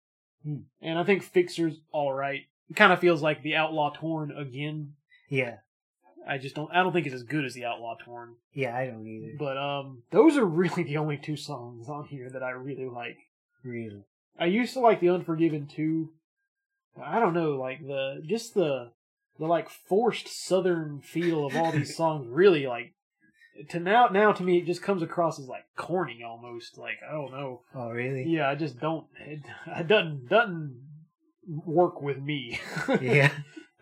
Hmm. And I think Fixer's alright. It kind of feels like the Outlaw Torn again. yeah. I just don't I don't think it's as good as the Outlaw Torn. Yeah, I don't either. But um those are really the only two songs on here that I really like. Really. I used to like the Unforgiven too. I don't know, like the just the the like forced southern feel of all these <laughs> songs really like to now now to me it just comes across as like corny almost. Like I don't know. Oh, really? Yeah, I just don't. It, <laughs> it doesn't doesn't work with me. <laughs> Yeah.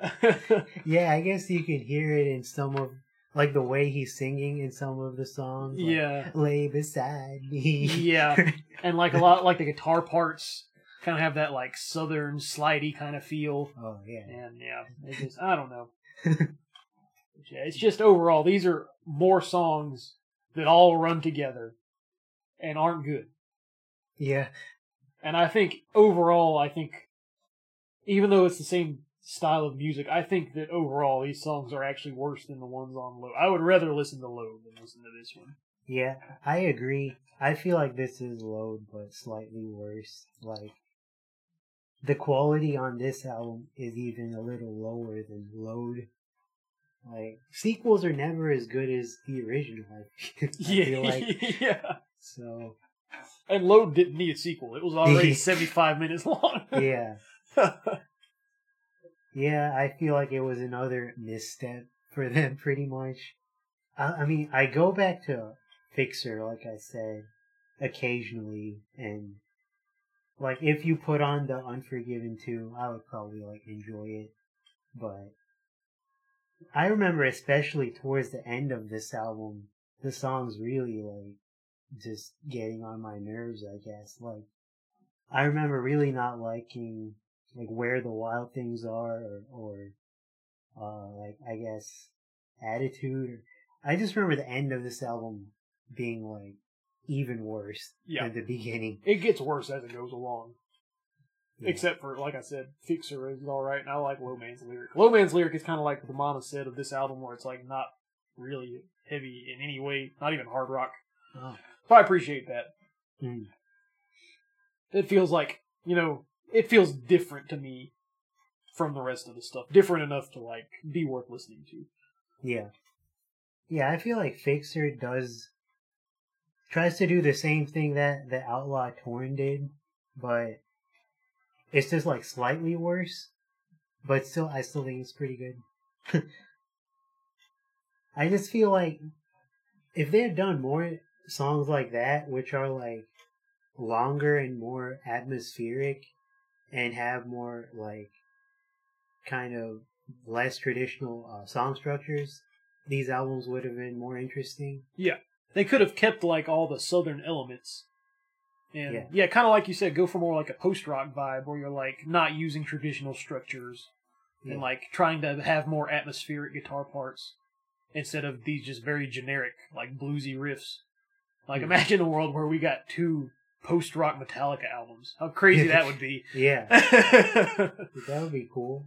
<laughs> Yeah, I guess you could hear it in some of, like the way he's singing in some of the songs. like, yeah, Lay beside me. yeah, <laughs> and like a lot like the guitar parts kind of have that like southern slidey kind of feel. oh, yeah. And yeah, it just I don't know. <laughs> It's just overall these are more songs that all run together and aren't good. Yeah. And I think overall, I think even though it's the same style of music, I think that overall these songs are actually worse than the ones on Load. I would rather listen to Load than listen to this one. Yeah, I agree. I feel like this is load, but slightly worse. Like, the quality on this album is even a little lower than load. Like, sequels are never as good as the original, I <laughs> feel <laughs> like. <laughs> yeah. So, And Load didn't need a sequel. It was already 75 minutes long. yeah. Yeah, I feel like it was another misstep for them, <laughs> pretty much. I, I mean, I go back to Fixer, like I said, occasionally, and like if you put on the Unforgiven 2, I would probably like enjoy it. But I remember, especially towards the end of this album, the songs really like just getting on my nerves. I guess like I remember really not liking like where the wild things are or, or uh like I guess attitude or I just remember the end of this album being like even worse Yeah. than the beginning. it gets worse as it goes along. Yeah. Except for, like I said, Fixer is alright, and I like Low Man's lyric. Low Man's lyric is kind of like the Mama Said of this album, where it's like not really heavy in any way, not even hard rock. Oh. So I appreciate that. Mm. It feels like, you know, it feels different to me from the rest of the stuff. Different enough to, like, be worth listening to. Yeah. Yeah, I feel like Fixer does tries to do the same thing that the Outlaw Torn did, but it's just like slightly worse. But still I still think it's pretty good. <laughs> I just feel like if they had done more songs like that, which are like longer and more atmospheric and have more like kind of less traditional uh, song structures, these albums would have been more interesting. Yeah, they could have kept, like, all the southern elements. And, Yeah. yeah, kind of like you said, go for more like a post rock vibe, where you're, like, not using traditional structures. Yeah. and like trying to have more atmospheric guitar parts instead of these just very generic like bluesy riffs. Like Hmm. imagine a world where we got two post rock Metallica albums. How crazy that would be. <laughs> yeah, <laughs> that would be cool.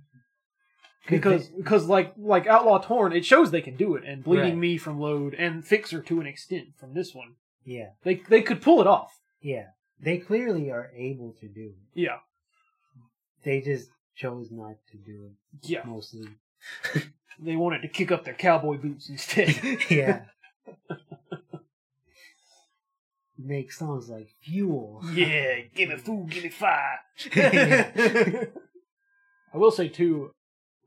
because because like like Outlaw Torn, it shows they can do it, and Bleeding Right. Me from Load and Fixer to an extent from this one. yeah, They they could pull it off. yeah, they clearly are able to do it. Yeah. They just chose not to do it Yeah. mostly. <laughs> They wanted to kick up their cowboy boots instead. yeah. Make songs like Fuel. <laughs> Yeah, give me food, give me fire. <laughs> I will say too,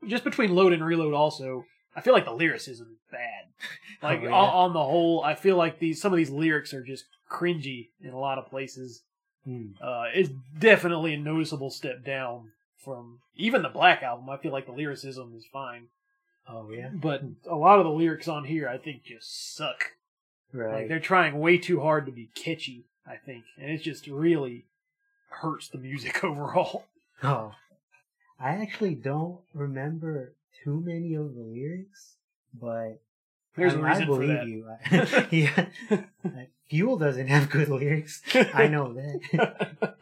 just between load and reload, also, I feel like the lyricism is bad. <laughs> Like Oh, yeah. on, on the whole, I feel like these some of these lyrics are just cringy in a lot of places. Hmm. Uh, it's definitely a noticeable step down from even the Black album. I feel like the lyricism is fine, Oh yeah, but a lot of the lyrics on here I think just suck. Right. Like they're trying way too hard to be catchy. I think, and it just really hurts the music <laughs> overall. Oh, I actually don't remember too many of the lyrics, but There's I, a I reason for believe that. you. <laughs> <laughs> yeah, Like, Fuel doesn't have good lyrics. I know that.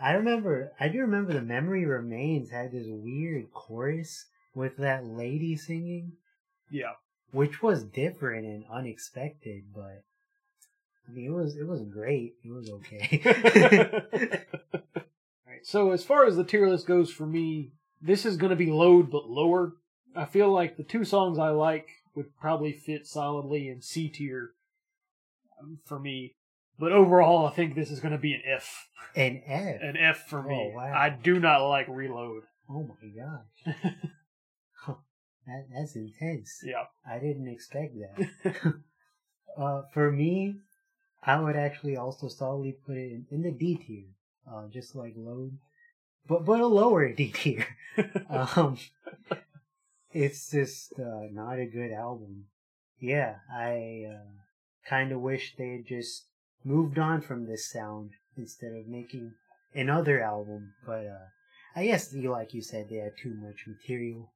I remember. I do remember the memory remains had this weird chorus with that lady singing, yeah. Which was different and unexpected, but. I mean, it was it was great. It was okay. <laughs> Alright, so as far as the tier list goes for me, this is going to be load but lower. I feel like the two songs I like would probably fit solidly in C tier um, for me. But overall, I think this is going to be an F. An F. An F for me. Oh, wow. I do not like Reload. Oh my gosh. <laughs> That, that's intense. Yeah. I didn't expect that. <laughs> uh, for me, I would actually also solidly put it in, in the D tier, uh, just like load, but but a lower D tier. <laughs> um, it's just uh, not a good album. Yeah, I uh, kind of wish they had just moved on from this sound instead of making another album. But uh, I guess, you like you said, they had too much material.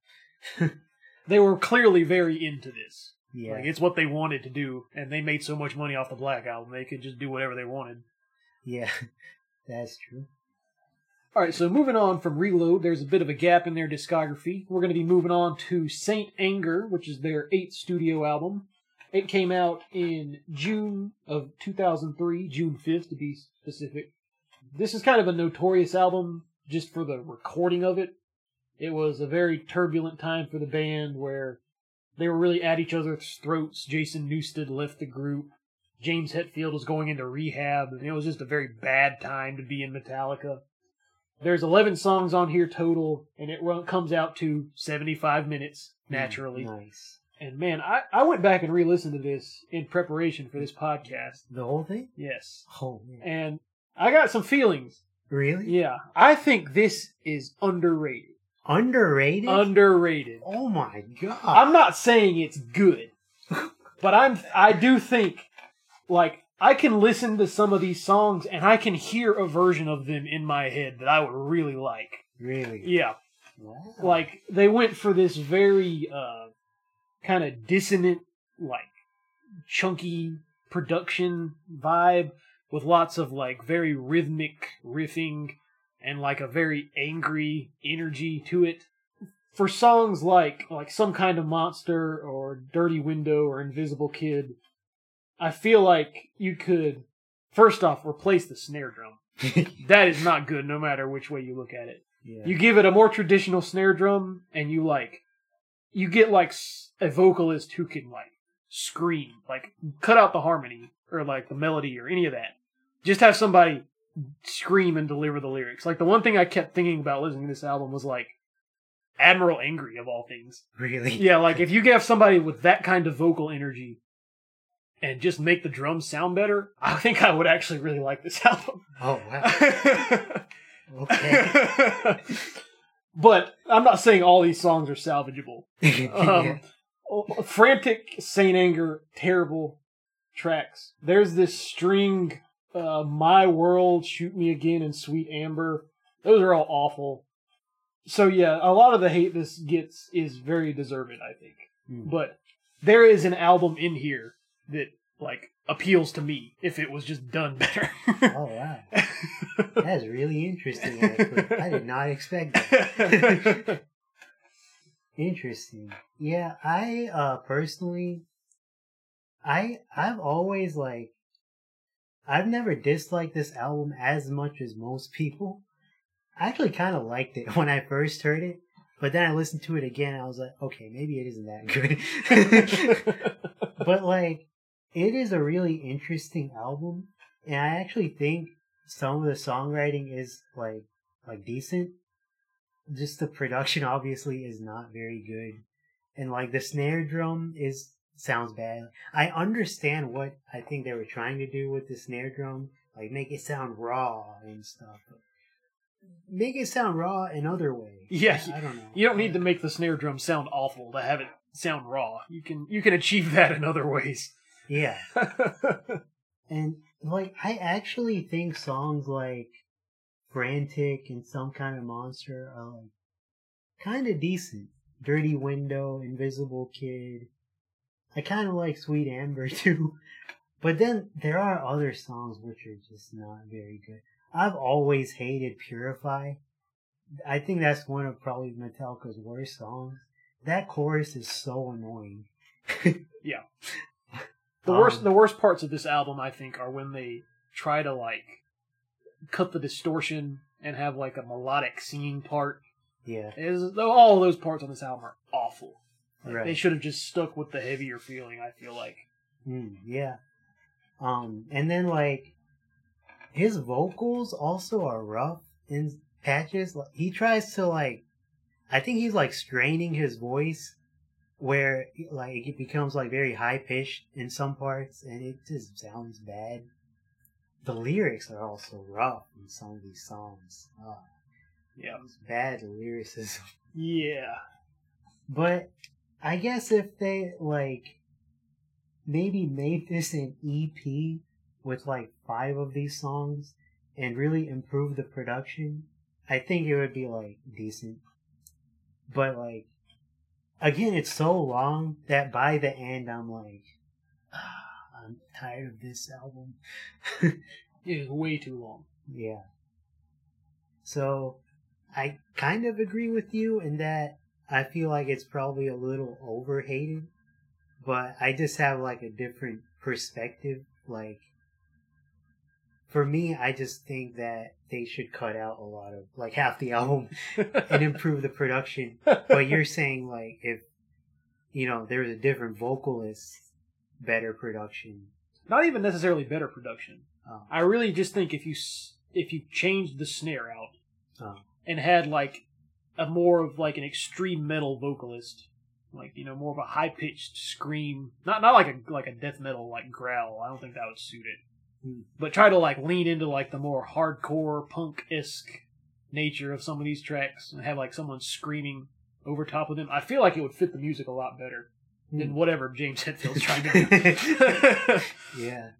<laughs> they were clearly very into this. Yeah, Like it's what they wanted to do, and they made so much money off the Black album, they could just do whatever they wanted. yeah, <laughs> that's true. All right, so moving on from Reload, there's a bit of a gap in their discography. We're going to be moving on to Saint Anger, which is their eighth studio album. It came out in June of 2003, June 5th to be specific. This is kind of a notorious album just for the recording of it. It was a very turbulent time for the band where they were really at each other's throats. Jason Newsted left the group. James Hetfield was going into rehab, and it was just a very bad time to be in Metallica. There's 11 songs on here total, and it comes out to 75 minutes, hmm, naturally. Nice. And man, I, I went back and re listened to this in preparation for this podcast. The whole thing? Yes. Oh man. And I got some feelings. Really? Yeah. I think this is underrated. Underrated? Underrated. oh my god. I'm not saying it's good, <laughs> but I'm I do think like I can listen to some of these songs and I can hear a version of them in my head that I would really like. really? Yeah. Wow. Like they went for this very uh kind of dissonant like chunky production vibe with lots of like very rhythmic riffing and like a very angry energy to it. For songs like like some kind of monster or Dirty Window or Invisible Kid, I feel like you could first off replace the snare drum. <laughs> That is not good no matter which way you look at it. yeah. You give it a more traditional snare drum, and you like, you get like a vocalist who can like scream, like cut out the harmony or like the melody or any of that. Just have somebody scream and deliver the lyrics. Like the one thing I kept thinking about listening to this album was like Admiral Angry of all things. really? Yeah, like if you have somebody with that kind of vocal energy and just make the drums sound better, I <laughs> think I would actually really like this album. Oh wow. <laughs> Okay. <laughs> but I'm not saying all these songs are salvageable. Um, oh, Frantic, Saint Anger, terrible tracks. There's this string, uh, My World, Shoot Me Again, and Sweet Amber. Those are all awful. So yeah, a lot of the hate this gets is very deserved, I think. Hmm. But there is an album in here that like appeals to me if it was just done better. Oh wow. <laughs> That's really interesting. Actually. I did not expect that. <laughs> Interesting. Yeah, I uh personally I I've always like I've never disliked this album as much as most people. I actually kind of liked it <laughs> when I first heard it, but then I listened to it again and I was like, okay, maybe it isn't that good. <laughs> but like it is a really interesting album and I actually think some of the songwriting is like like decent. Just the production <laughs> obviously is not very good. and like the snare drum is sounds bad. I understand what I think they were trying to do with the snare drum, like make it sound raw and stuff. But make it sound raw in other ways. <laughs> Yeah, I, I don't know. You don't need to make the snare drum sound awful to have it sound raw. You can you can achieve that in other ways. Yeah, <laughs> and like I actually think songs like "Frantic" and "Some Kind of Monster" are like kind of decent. "Dirty Window," "Invisible Kid." I kind of like "Sweet Amber" <laughs> too, but then there are other songs which are just not very good. I've always hated "Purify." I think that's one of probably Metallica's worst songs. That chorus is so annoying. <laughs> yeah. The um, worst the worst parts of this album I think are when they try to like cut the distortion and have like a melodic singing part. Yeah. Is all those parts on this album are awful. Right. They should have just stuck with the heavier feeling, I feel like. Mm, yeah. Um, and then like his vocals also are rough in patches. He tries to like, I think he's like straining his voice, where like it becomes like very high pitched in some parts, and it just sounds bad. The lyrics are also rough in some of these songs. Ah, Yeah. bad lyricism. Yeah. But I guess if they like maybe made this an EP with like five of these songs and really improve the production, I think it would be like decent. But like again, it's so long that by the end I'm like ah, I'm tired of this album. <laughs> It is way too long. Yeah. So I kind of agree with you in that I feel like it's probably a little overhated, but I just have like a different perspective. Like, for me, I just think that they should cut out a lot of, like, half the <laughs> album and <laughs> improve the production. But you're saying, like, if, you know, there's a different vocalist, better production. Not even necessarily better production. Oh, I really just think if you if you changed the snare out oh, and had like a more of like an extreme metal vocalist, like you know more of a high pitched scream, not not like a like a death metal like growl. I don't think that would suit it. Hmm. But try to like lean into like the more hardcore punk esque nature of some of these tracks and have like someone screaming over top of them. I feel like it would fit the music a lot better than Hmm. whatever James Hetfield's trying to do. <laughs> yeah.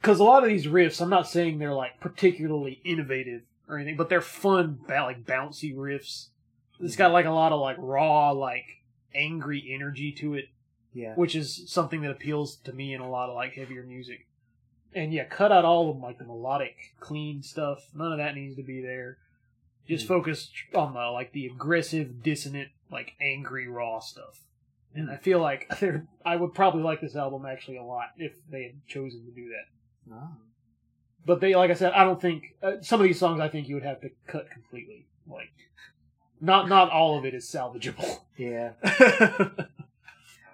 because a lot of these riffs, I'm not saying they're like particularly innovative or anything, but they're fun, like bouncy riffs. It's got like a lot of like raw, like angry energy to it, Yeah. which is something that appeals to me in a lot of like heavier music. And yeah, cut out all of like the melodic, clean stuff. None of that needs to be there. Just Mm. focus on the like the aggressive, dissonant, like angry, raw stuff. And I feel like <laughs> they're, I would probably like this album actually a lot if they had chosen to do that. Oh. But they, like I said, I don't think uh, some of these songs. I think you would have to cut completely. Like, not not all of it is salvageable. <laughs> Yeah. <laughs>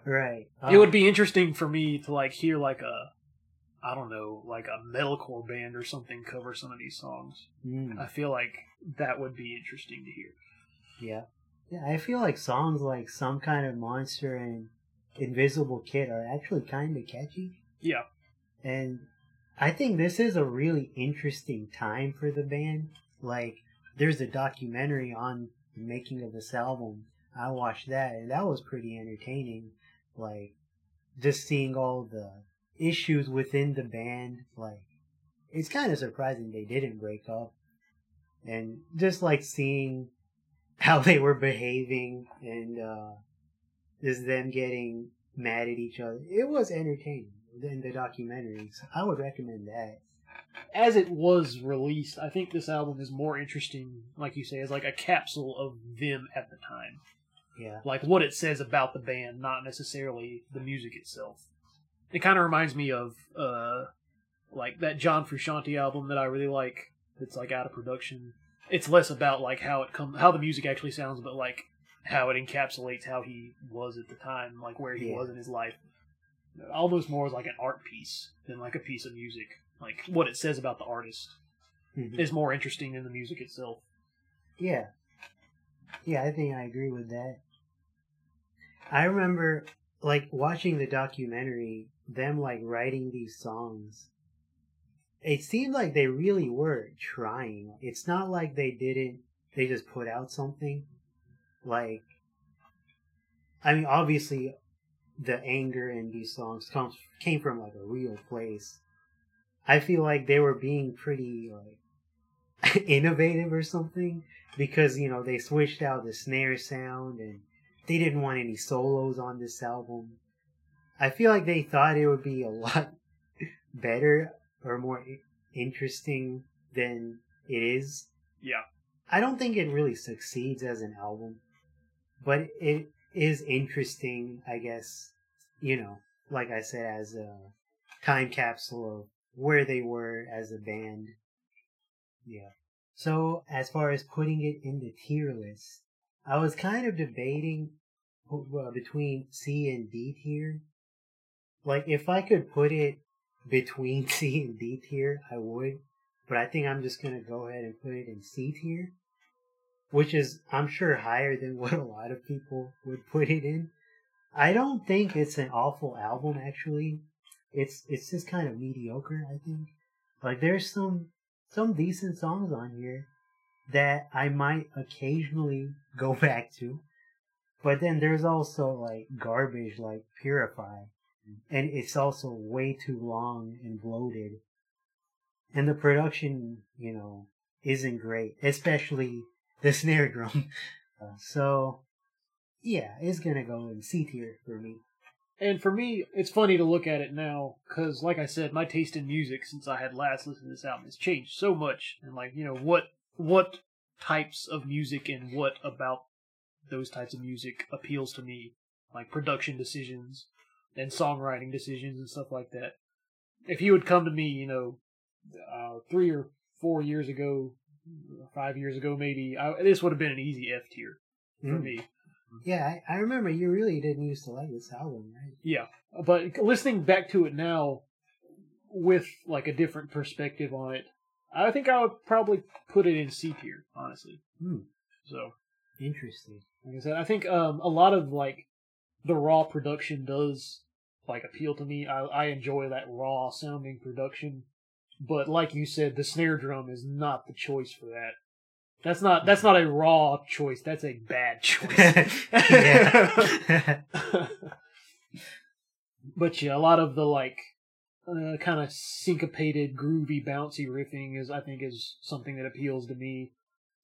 Right. It would be interesting for me to like hear like a, I don't know, like a metalcore band or something cover some of these songs. Mm, I feel like that would be interesting to hear. yeah. Yeah. I feel like songs like "Some Kind of Monster" and "Invisible Kid" are actually kind of catchy, Yeah, and I think this is a really interesting time for the band. Like, there's a documentary on making of this album. I watched that, and that was pretty entertaining. Like, just seeing all the issues within the band. Like, it's kind of surprising they didn't break up. And just like seeing <laughs> how they were behaving and uh, just them getting mad at each other. It was entertaining in the documentary. So I would recommend that. As it was released, I think this album is more interesting, like you say, as like a capsule of them at the time. Yeah. like what it says about the band, not necessarily the music itself. It kind of reminds me of uh, like that John Frusciante album that I really like. It's like out of production. It's less about like how it come, how the music actually sounds, but like how it encapsulates how he was at the time, like where he Yeah. was in his life. Almost more as like an art piece than like a piece of music. Like what it says about the artist Mhm. is more interesting than the music itself. Yeah. Yeah, I think I agree with that. I remember like watching the documentary, them like writing these songs. It seemed like they really were trying. It's not like they didn't. They just put out something. Like, I mean, obviously, the anger in these songs comes came from like a real place. I feel like they were being pretty like <laughs> innovative or something because you know they switched out the snare sound and they didn't want any solos on this album. I feel like they thought it would be a <laughs> lot better or more interesting than it is. Yeah. I don't think it really succeeds as an album, but it is interesting, I guess, you know, like I said, as a time capsule of where they were as a band. Yeah. So, as far as putting it in the tier list, I was kind of debating between C and D tier. Like, if I could put it between <laughs> C and D tier, I would. But I think I'm just gonna go ahead and put it in C tier, which is, I'm sure, higher than <laughs> what a lot of people would put it in. I don't think it's an awful album, actually. It's it's just kind of mediocre, I think. Like, there's some some decent songs on here that I might occasionally go <laughs> back to. But then there's also like garbage like Purify. And it's also way too long and bloated. And the production, you know, isn't great, especially <laughs> the snare drum. Uh, <laughs> so, yeah, it's gonna go in C tier for me. And for me, it's funny to look at it now because, like I said, my taste in music since I had last listened to this album has changed so much. And like, you know, what what types of music and what about those types of music appeals to me, like production decisions and songwriting decisions and stuff like that. If you would come to me, you know, uh, three or four years ago, five years ago, maybe I, this would have been an easy F tier for Mm. me. Yeah, I, I remember you really didn't used to like this album, right? Yeah, but listening back to it now with like a different perspective on it, I think I would probably put it in C tier, honestly. Hmm. So, Interesting. like I said, I think um, a lot of like the raw production does like appeal to me. I, I enjoy that raw sounding production, but like you said, the snare drum is not the choice for that. That's not that's not a raw choice. That's a bad <laughs> choice. <laughs> but yeah, a lot of the like uh, kind of syncopated, groovy, bouncy riffing is I think is something that appeals to me.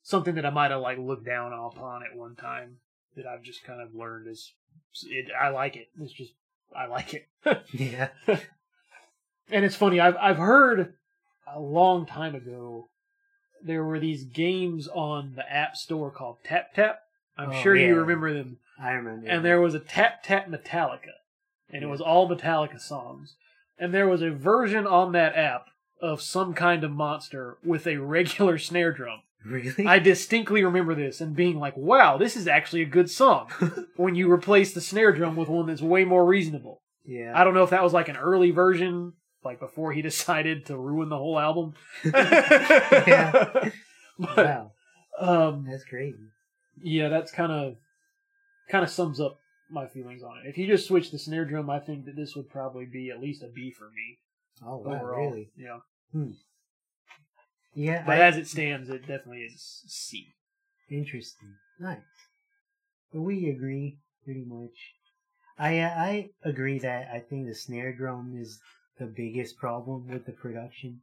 Something that I might have like looked down upon at one time that I've just kind of learned is it. I like it. It's just I like it. <laughs> yeah. and it's funny. I've I've heard a long time ago there were these games on the App Store called Tap Tap. I'm Oh, sure yeah. you remember them. I remember. And there was a Tap Tap Metallica, and it was all Metallica songs. And there was a version on that app of some kind of monster with a regular <laughs> snare drum. really. I distinctly remember this and being like, "Wow, this is actually a good song." <laughs> when you replace the snare drum with one that's way more reasonable. yeah. I don't know if that was like an early version, like before he <laughs> decided to ruin the whole album. <laughs> Yeah. <laughs> But wow, um, that's crazy. yeah, that's kind of kind of sums up my feelings on it. If you just switch the snare drum, I think that this would probably be at least a B for me Oh wow, overall. really? Yeah, Yeah. but I- as it stands, it definitely is C. Interesting. Nice. But we agree pretty much. I uh, I agree that I think the snare drum is the biggest problem with the production.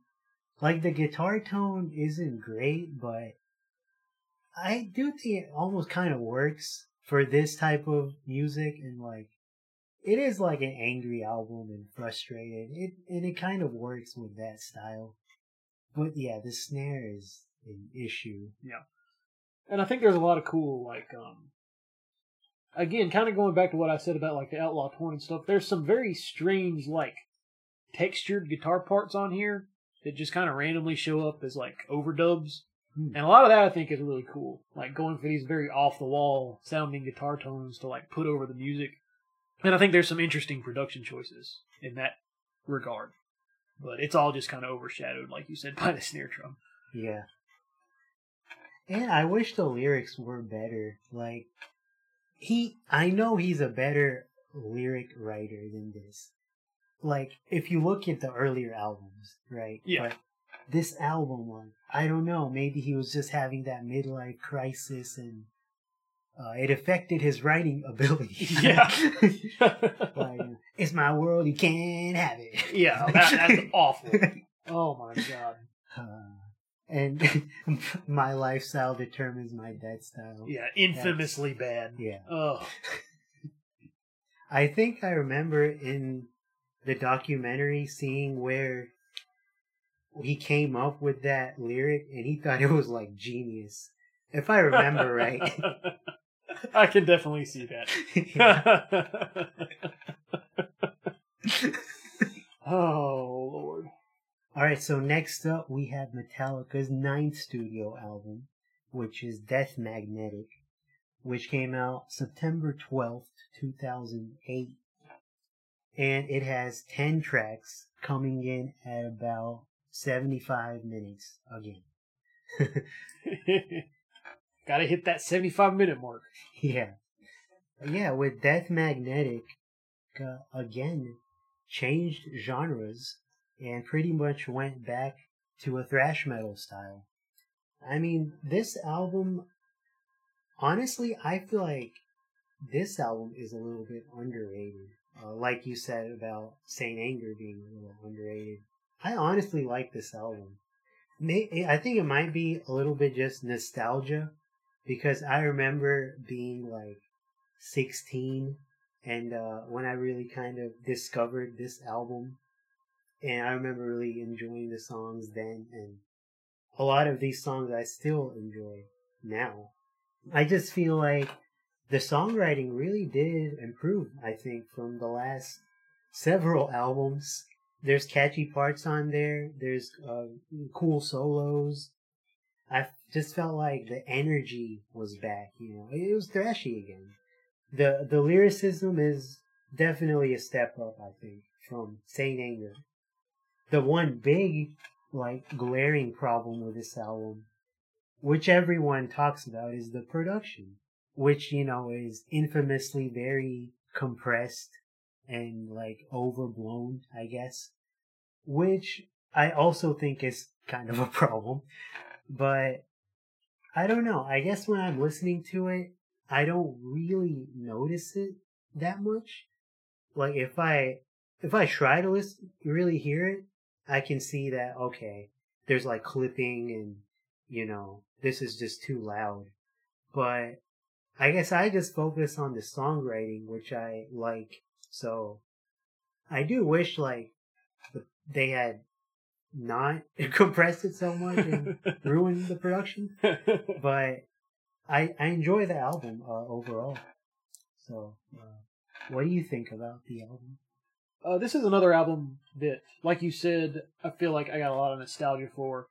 Like the guitar tone isn't great, but I do think it almost kind of works for this type of music and like it is like an angry album and frustrated. It and it kind of works with that style. But yeah, the snare is an issue. Yeah. And I think there's a lot of cool, like, um, again, kind of going back to what I said about like the Outlaw Torn and stuff. There's some very strange, like, textured guitar parts on here that just kind of randomly show up as like overdubs. Hmm. And a lot of that I think is really cool. Like going for these very off the wall sounding guitar tones to like put over the music. And I think there's some interesting production choices in that regard. But it's all just kind of overshadowed, like you said, <laughs> by the snare drum. Yeah. And I wish the lyrics were better. Like, he I know he's a better lyric writer than this. Like if you look at the earlier albums, right? Yeah. But this album one, I don't know, maybe he was just having that midlife crisis and uh, it affected his writing <laughs> ability. Yeah. <laughs> like, it's my world, you can't have it. yeah, <laughs> that, that's awful. Oh my god. Uh, and my lifestyle determines my death style. Yeah, infamously bad. Yeah. Oh, I think I remember in the documentary seeing where he came up with that lyric and he thought it was like genius. If I remember right. <laughs> I can definitely see that. <laughs> oh lord. Alright, so next up we have Metallica's ninth studio album, which is Death Magnetic, which came out September 12th, 2008. And it has 10 tracks coming in at about 75 minutes again. <laughs> Gotta hit that 75 minute mark. <laughs> yeah. Yeah, with Death Magnetic, uh, again, changed genres and pretty much went back to a thrash metal style. I mean, this album, honestly, I feel like this album is a little bit underrated. Uh, like you said about Saint Anger being a little underrated. I honestly like this album. May, I think it might be a little bit just nostalgia because I remember being like 16 and uh, when I really kind of discovered this album and I remember really enjoying the songs then and a lot of these songs I still enjoy now. I just feel like the songwriting really did improve, I think, from the last several albums. There's catchy parts on there. There's uh, cool solos. I just felt like the energy was back. You know, it was thrashy again. the The lyricism is definitely a step up. I think from Saint Anger. The one big, like, glaring problem with this album, which everyone talks about, is the production, which you know is infamously very compressed and like overblown, I guess. Which I also think is kind of a <laughs> problem. But I don't know. I guess when I'm listening to it, I don't really notice it that much. Like if I if I try to listen really hear it, I can see that okay, there's like clipping and you know, this is just too loud. But I guess I just focus on the songwriting, which I like. So I do wish like they had not <laughs> compressed it so much and <laughs> ruined the production. But I I enjoy the album uh, overall. So, uh, what do you think about the album? Uh, this is another album that, like you said, I feel like I got a lot of nostalgia for.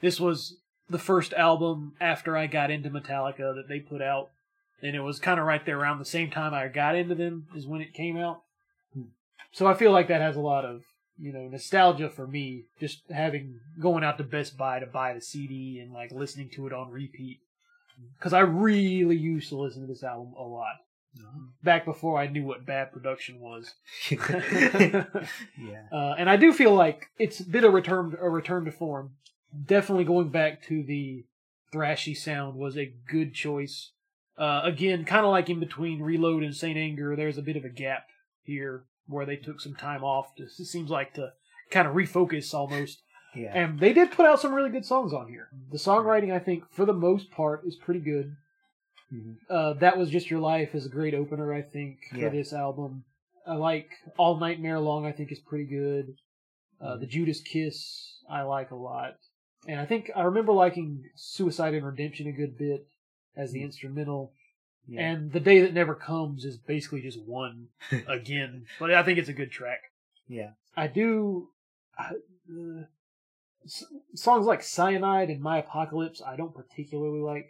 This was the first album after I got into Metallica that they put out, and it was kind of right there around the same time I got into them is when it came out. So I feel like that has a lot of you know nostalgia for me, just having going out to Best Buy to buy the CD and like listening to it on repeat. Because I really used to listen to this album a lot back before I knew what bad production was. <laughs> <laughs> yeah. Uh, and I do feel like it's a bit of return a return to form. Definitely going back to the thrashy sound was a good choice. Uh, again, kind of like in between Reload and Saint Anger, there's a bit of a gap here where they took some time off. To, it seems like to kind of refocus almost. Yeah. And they did put out some really good songs on here. The songwriting, I think, for the most part, is pretty good. Mhm. Uh, that was just your life is a great opener, I think, for Yeah. this album. I like All Nightmare Long. I think is pretty good. Uh, Mm-hmm. The Judas Kiss I like a lot, and I think I remember liking Suicide and Redemption a good bit as the Mhm. instrumental. Yeah. And The Day That Never Comes is basically just one <laughs> again, but I think it's a good track. yeah. I do I, uh, s- songs like Cyanide and My Apocalypse. I don't particularly like.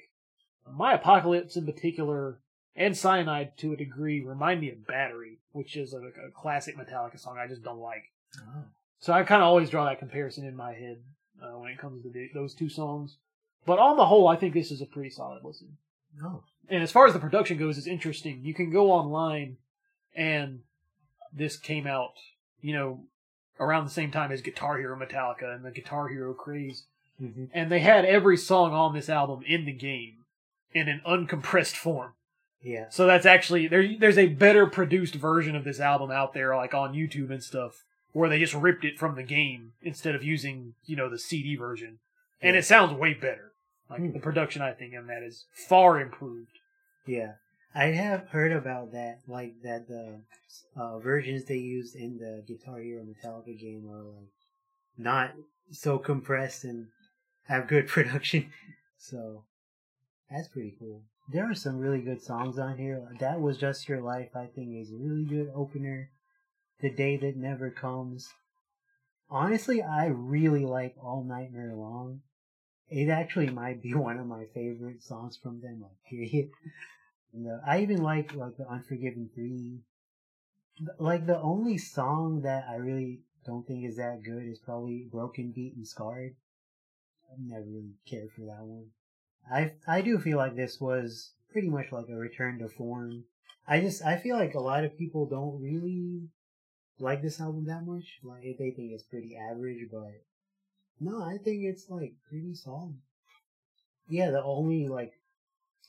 My Apocalypse in particular, and Cyanide to a degree, remind me of Battery, which is a, a classic Metallica song I just don't like. Oh. So I kind of always draw that comparison in my head uh, when it comes to the, those two songs. But on the whole, I think this is a pretty solid listen. Oh, And as far as the production goes, it's interesting. You can go online, and this came out, you know, around the same time as Guitar Hero Metallica and the Guitar Hero craze. hmm And they had every song on this album in the game in an uncompressed form. yeah, So that's actually there. There's a better produced version of this album out there, like on YouTube and stuff, where they just ripped it from the game instead of using you know the CD version, and it sounds way better. Like Hmm. the production, I think, on that is far improved. yeah. I have heard about that, like that the uh, versions they used in the Guitar Hero Metallica game are like not so compressed and have good <laughs> production. So that's pretty cool. There are some really good songs on here. That was just your life. I think is a really good opener. The day that never comes. Honestly, I really like All Nightmare Long. It actually might be <laughs> one of my favorite songs from them. Like period. Uh, I even like like the Unforgiven three. Like the only song that I really don't think is that good is probably Broken Beat and Scarred. I never really cared for that one. I I do feel like this was pretty much like a return to form. I just I feel like a lot of people don't really like this album that much. Like they think it's pretty average, but no, I think it's like pretty solid. Yeah, the only like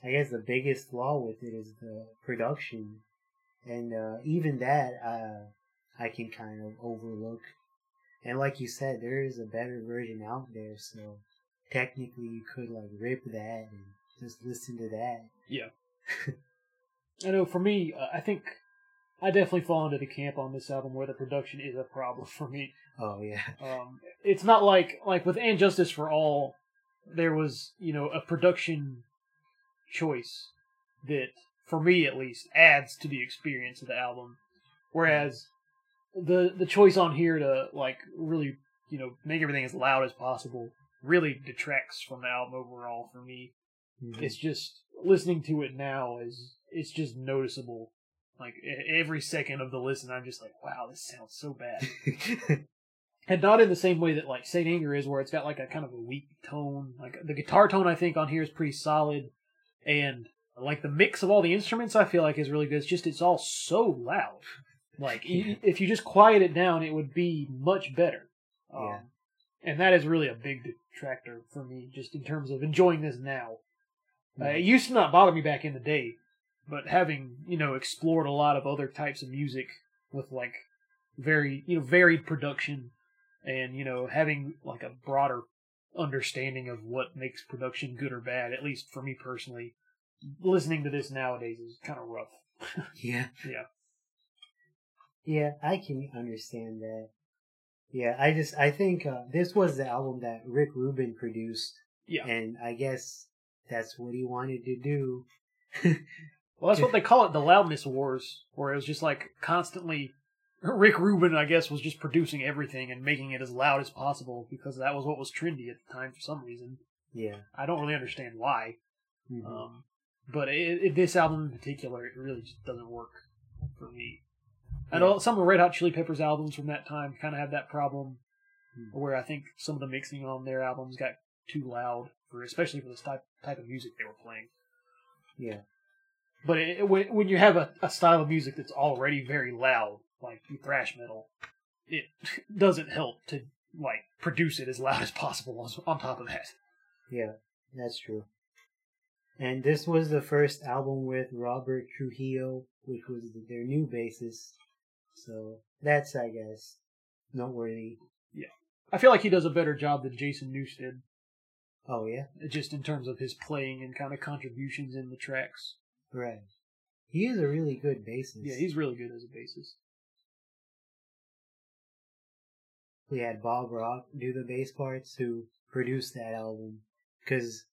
I guess the biggest flaw with it is the production, and uh, even that uh, I can kind of overlook. And like you said, there is a better version out there, so technically you could like rip that and just listen to that. Yeah. <laughs> I know for me, uh, I think I definitely fall into the camp on this album where the production is a problem <laughs> for me. Oh yeah, <laughs> Um, it's not like like with And Justice for All, there was you know a production choice that, for me at least, adds to the experience of the album. Whereas the the choice on here to like really you know make everything as loud as possible really detracts from the album overall for me. Mhm. It's just listening to it now is it's just noticeable. Like every second of the listen, I'm just like, wow, this sounds so bad <laughs> and not in the same way that like Saint Anger is, where it's got like a kind of a weak tone. Like the guitar tone, I think on here is pretty solid, and like the mix of all the instruments, I feel like is really good. It's just it's all so loud. Like i- if you just quiet it down, it would be much better. Um, Yeah. And that is really a big detractor for me, just in terms of enjoying this now. Uh, it used to not bother me back in the day, but having you know explored a lot of other types of music with like very you know varied production and you know having like a broader understanding of what makes production good or bad at least for me personally listening to this nowadays is kind of rough. <laughs> Yeah, yeah. Yeah, I can understand that. Yeah, I just I think uh, this was the album that Rick Rubin produced, yeah. And I guess that's what he wanted to do. <laughs> well that's what they call it the loudness wars where it was just like constantly rick rubin i guess was just producing everything and making it as loud as possible because that was what was trendy at the time for some reason yeah. i don't really understand why Mhm. Um, but it, it, this album in particular, it really just doesn't work for me. I know some of the Red Hot Chili Peppers albums from that time kind of have that problem, Hmm. where I think some of the mixing on their albums got too loud for, especially for this type type of music they were playing. yeah. But it- when when you have a, a style of music that's already very loud, like thrash metal, it <laughs> doesn't help to like produce it as loud as possible on, top of that. Yeah, that's true. And this was the first album with Robert Trujillo, which was their new bassist. So that's, I guess, noteworthy. Yeah, I feel like he does a better job than Jason Newsted. Oh yeah, just in terms of his playing and kind of contributions in the tracks. right. He is a really good bassist. Yeah, he's really good as a bassist. We had Bob Rock do the bass parts who produced that album because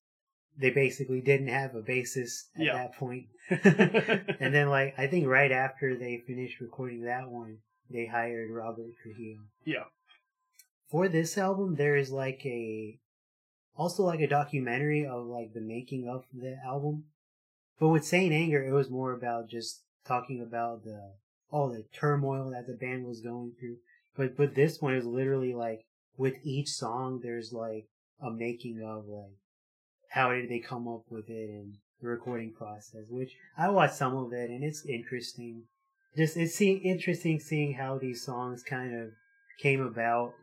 they basically didn't have a bassist at Yeah. that point. <laughs> and then, like, I think right after they finished recording that one, they hired Robert Trujillo. yeah, For this album, there is like a also like a documentary of like the making of the album. But with Saint Anger, it was more about just talking about the all the turmoil that the band was going through. But but this one is literally like with each song, there's like a making of like how did they come up with it and the recording process, which I watched some of it and it's interesting. Just it's interesting seeing how these songs kind of came about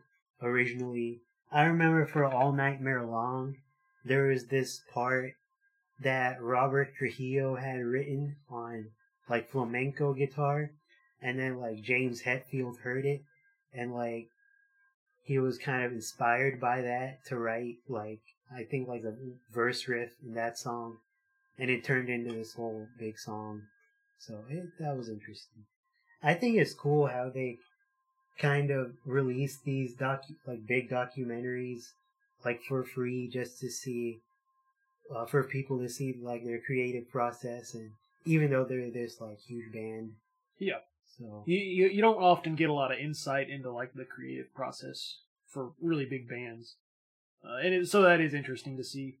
originally. I remember for All Nightmare Long, there was this part that Robert Trujillo had written on like flamenco guitar, and then like James Hetfield heard it, and like he was kind of inspired by that to write like I think like a verse riff in that song, and it turned into this whole big song. So it, that was interesting. I think it's cool how they kind of release these docu like big documentaries like for free just to see uh, for people to see like their creative process and even though they're this like huge band Yeah. So You, you you don't often get a lot of insight into like the creative process for really big bands, uh, and it, so that is interesting to see.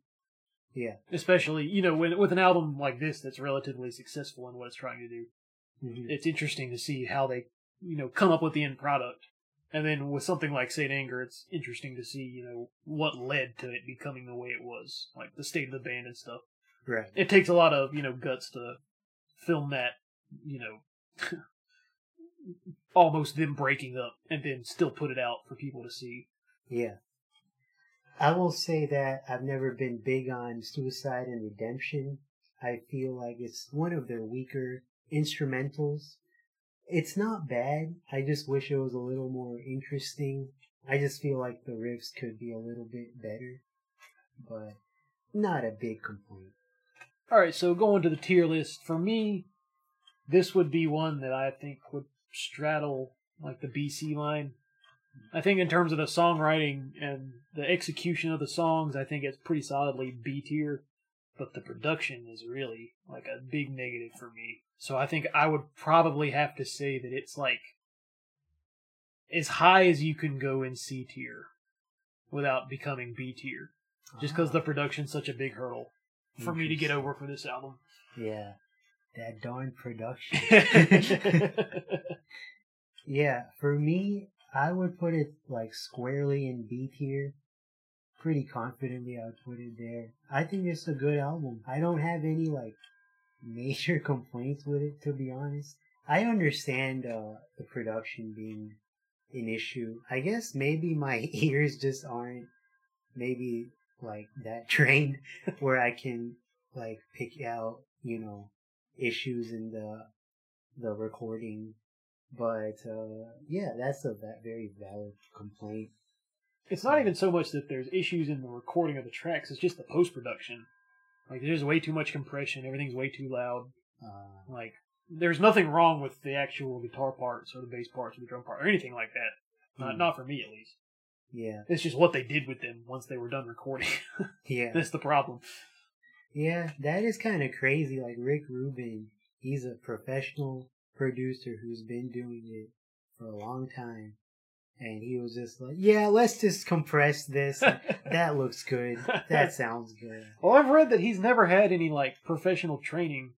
yeah Especially you know when with an album like this that's relatively successful in what it's trying to do. Mhm. It's interesting to see how they you know come up with the end product, and then with something like Saint Anger, it's interesting to see you know what led to it becoming the way it was, like the state of the band and stuff. right It takes a lot of you know guts to film that you know <laughs> almost them breaking up and then still put it out for people to see. yeah I will say that I've never been big on Suicide and Redemption. I feel like it's one of their weaker instrumentals. It's not bad. I just wish it was a little more interesting. I just feel like the riffs could be a little bit better, but not a big complaint. All right, so going to the tier list for me, this would be one that I think would straddle like the BC line. I think in terms of the songwriting and the execution of the songs, I think it's pretty solidly B tier, but the production is really like a big negative for me. So I think I would probably have to say that it's like as high as you can go in C tier without becoming B tier, just because the ah. production's such a big hurdle for me to get over for this album. Yeah, that darn production. <laughs> <laughs> yeah, for me, I would put it like squarely in B tier. Pretty confidently, I would put it there. I think it's a good album. I don't have any like <laughs> major complaints with it, to be honest. I understand uh, the production being an issue. I guess maybe my <laughs> ears just aren't maybe like that <laughs> trained where I can like pick out, you know, issues in the the recording. But uh yeah, that's a that very valid complaint. it's not even so much that there's issues in the recording of the tracks; it's just the post production. Like there's way too much compression. Everything's way too loud. Uh Like there's nothing wrong with the actual guitar parts or the bass parts or the drum part or anything like that. Not Hmm. not for me at least. yeah. It's just what they did with them once they were done recording. <laughs> Yeah. That's the problem. Yeah, that is kind of crazy. Like Rick Rubin, he's a professional producer who's been doing it for a long time. And he was just like, yeah, let's just compress this. <laughs> that looks good. That sounds good. Well, I've read that he's never had any like professional training.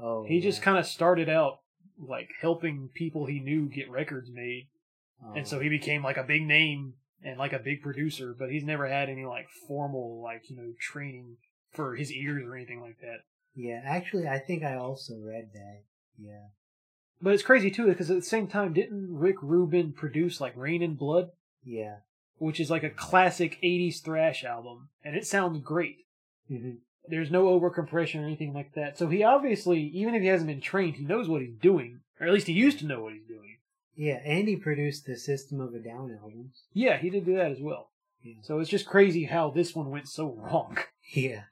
Oh, He just kind of started out like helping people he knew get records made, Oh. and so oh. he became like a big name and like a big producer. But he's never had any like formal like you know training for his ears or anything like that. Yeah, actually, I think I also read that. Yeah. But it's crazy too because at the same time, didn't Rick Rubin produce like Reign in Blood, Yeah. which is like a classic '80s thrash album, and it sounds great. hmm There's no over compression or anything like that. So he obviously, even if he hasn't been trained, he knows what he's doing, or at least he used to know what he's doing. Yeah, and he produced the System of a Down albums. Yeah, he did do that as well. Yeah. So it's just crazy how this one went so wrong. <laughs> Yeah.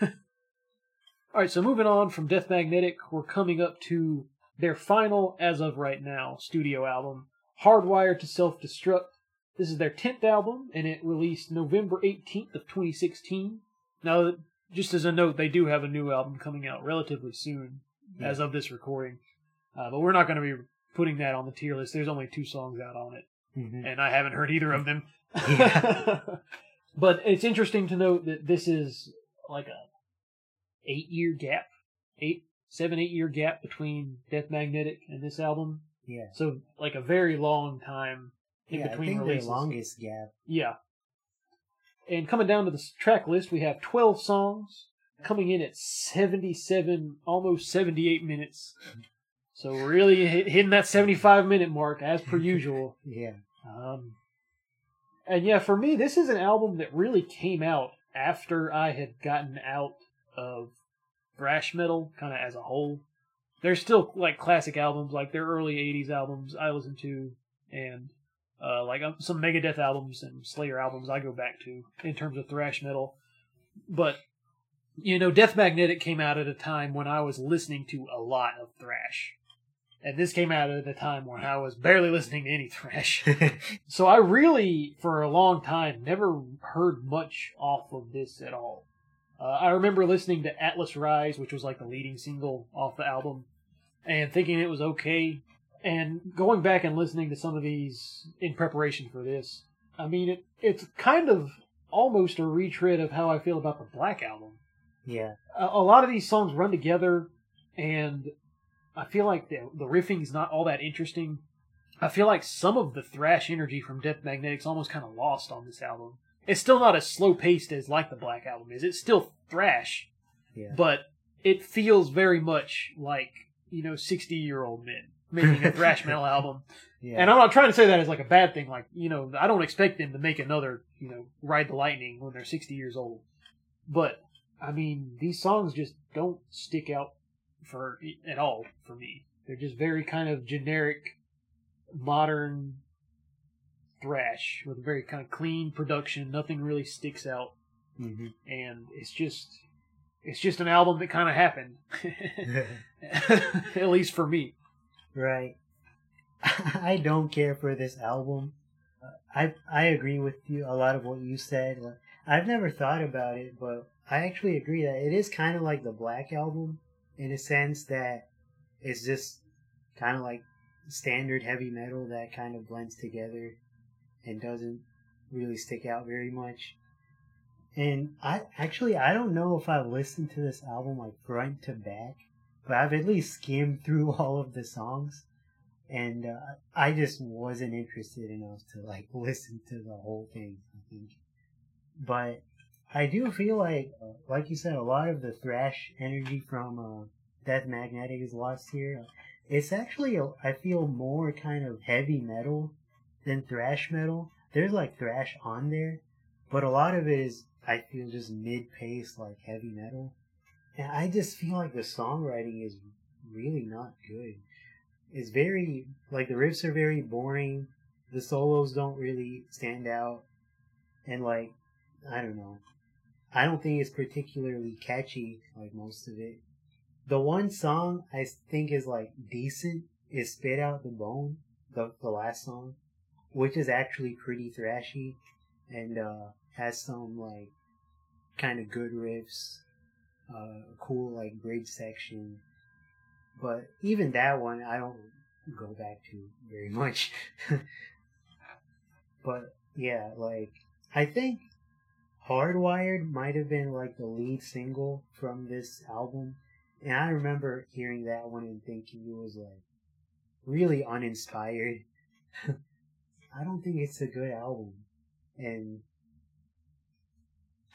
All right, so moving on from Death Magnetic, we're coming up to their final, as of right now, studio album, Hardwired to Self Destruct. This is their 10th album, and it released November 18th of 2016. Now, just as a note, they do have a new album coming out relatively soon, Yeah. as of this recording. Uh, but we're not going to be putting that on the tier list. There's only two songs out on it hmm and I haven't heard either of them. Yeah. <laughs> but it's interesting to note that this is like a eight year gap, eight, seven, eight year gap between Death Magnetic and this album. Yeah. So like a very long time in yeah, I between think releases. the longest gap. Yeah. And coming down to the track list, we have 12 songs, coming in at 77, almost 78 minutes. So really hitting that 75 minute mark as per <laughs> usual. Yeah. Um, and yeah, for me, this is an album that really came out after I had gotten out of thrash metal, kind of as a whole. There's still like classic albums, like their early '80s albums I listen to, and uh, like um, some Megadeth albums and Slayer albums I go back to in terms of thrash metal. But you know, Death Magnetic came out at a time when I was listening to a lot of thrash. And this came out at a time when I was barely listening to any thrash. <laughs> so I really, for a long time, never heard much off of this at all. Uh, I remember listening to Atlas Rise, which was like the leading single off the album, and thinking it was okay. And going back and listening to some of these in preparation for this, I mean, it it's kind of almost a retread of how I feel about the Black Album. Yeah. A, a lot of these songs run together, and I feel like the the riffing is not all that interesting. I feel like some of the thrash energy from Death Magnetic's almost kind of lost on this album. It's still not as slow paced as like the Black Album is. It's still thrash, Yeah. but it feels very much like you know sixty year old men making a thrash <laughs> metal album. yeah. And I'm not trying to say that as like a bad thing. Like you know, I don't expect them to make another you know Ride the Lightning when they're 60 years old. But I mean, these songs just don't stick out for at all for me. They're just very kind of generic, modern thrash with a very kind of clean production. Nothing really sticks out, hmm and it's just it's just an album that kind of happened, <laughs> <laughs> at least for me. Right. <laughs> I don't care for this album. Uh, I I agree with you a lot of what you said. I've never thought about it, but I actually agree that it is kind of like the Black album in a sense that it's just kind of like standard heavy metal that kind of blends together and doesn't really stick out very much. And I actually I don't know if I've listened to this album like front to back, but I've at least skimmed through <laughs> all of the songs, and uh, I just wasn't interested enough to like <laughs> listen to the whole thing. I think, but I do feel like, uh, like you said, a lot of the thrash energy from uh, Death Magnetic is lost here. It's actually I feel more kind of heavy metal than thrash metal. There's like thrash on there, but a lot of it is I feel just mid pace like heavy metal. And I just feel like the songwriting is really not good. It's very like the riffs are very boring. The solos don't really stand out. And like I don't know. I don't think it's particularly catchy like most of it. The one song I think is like decent is Spit Out the Bone, the the last song, which is actually pretty thrashy and uh has some like kind of good riffs, uh, cool like bridge section. But even that one, I don't go back to very much. <laughs> but yeah, like I think Hardwired might have been like the lead single from this album, and I remember hearing that one and thinking it was like really uninspired. <laughs> I don't think it's a good album, and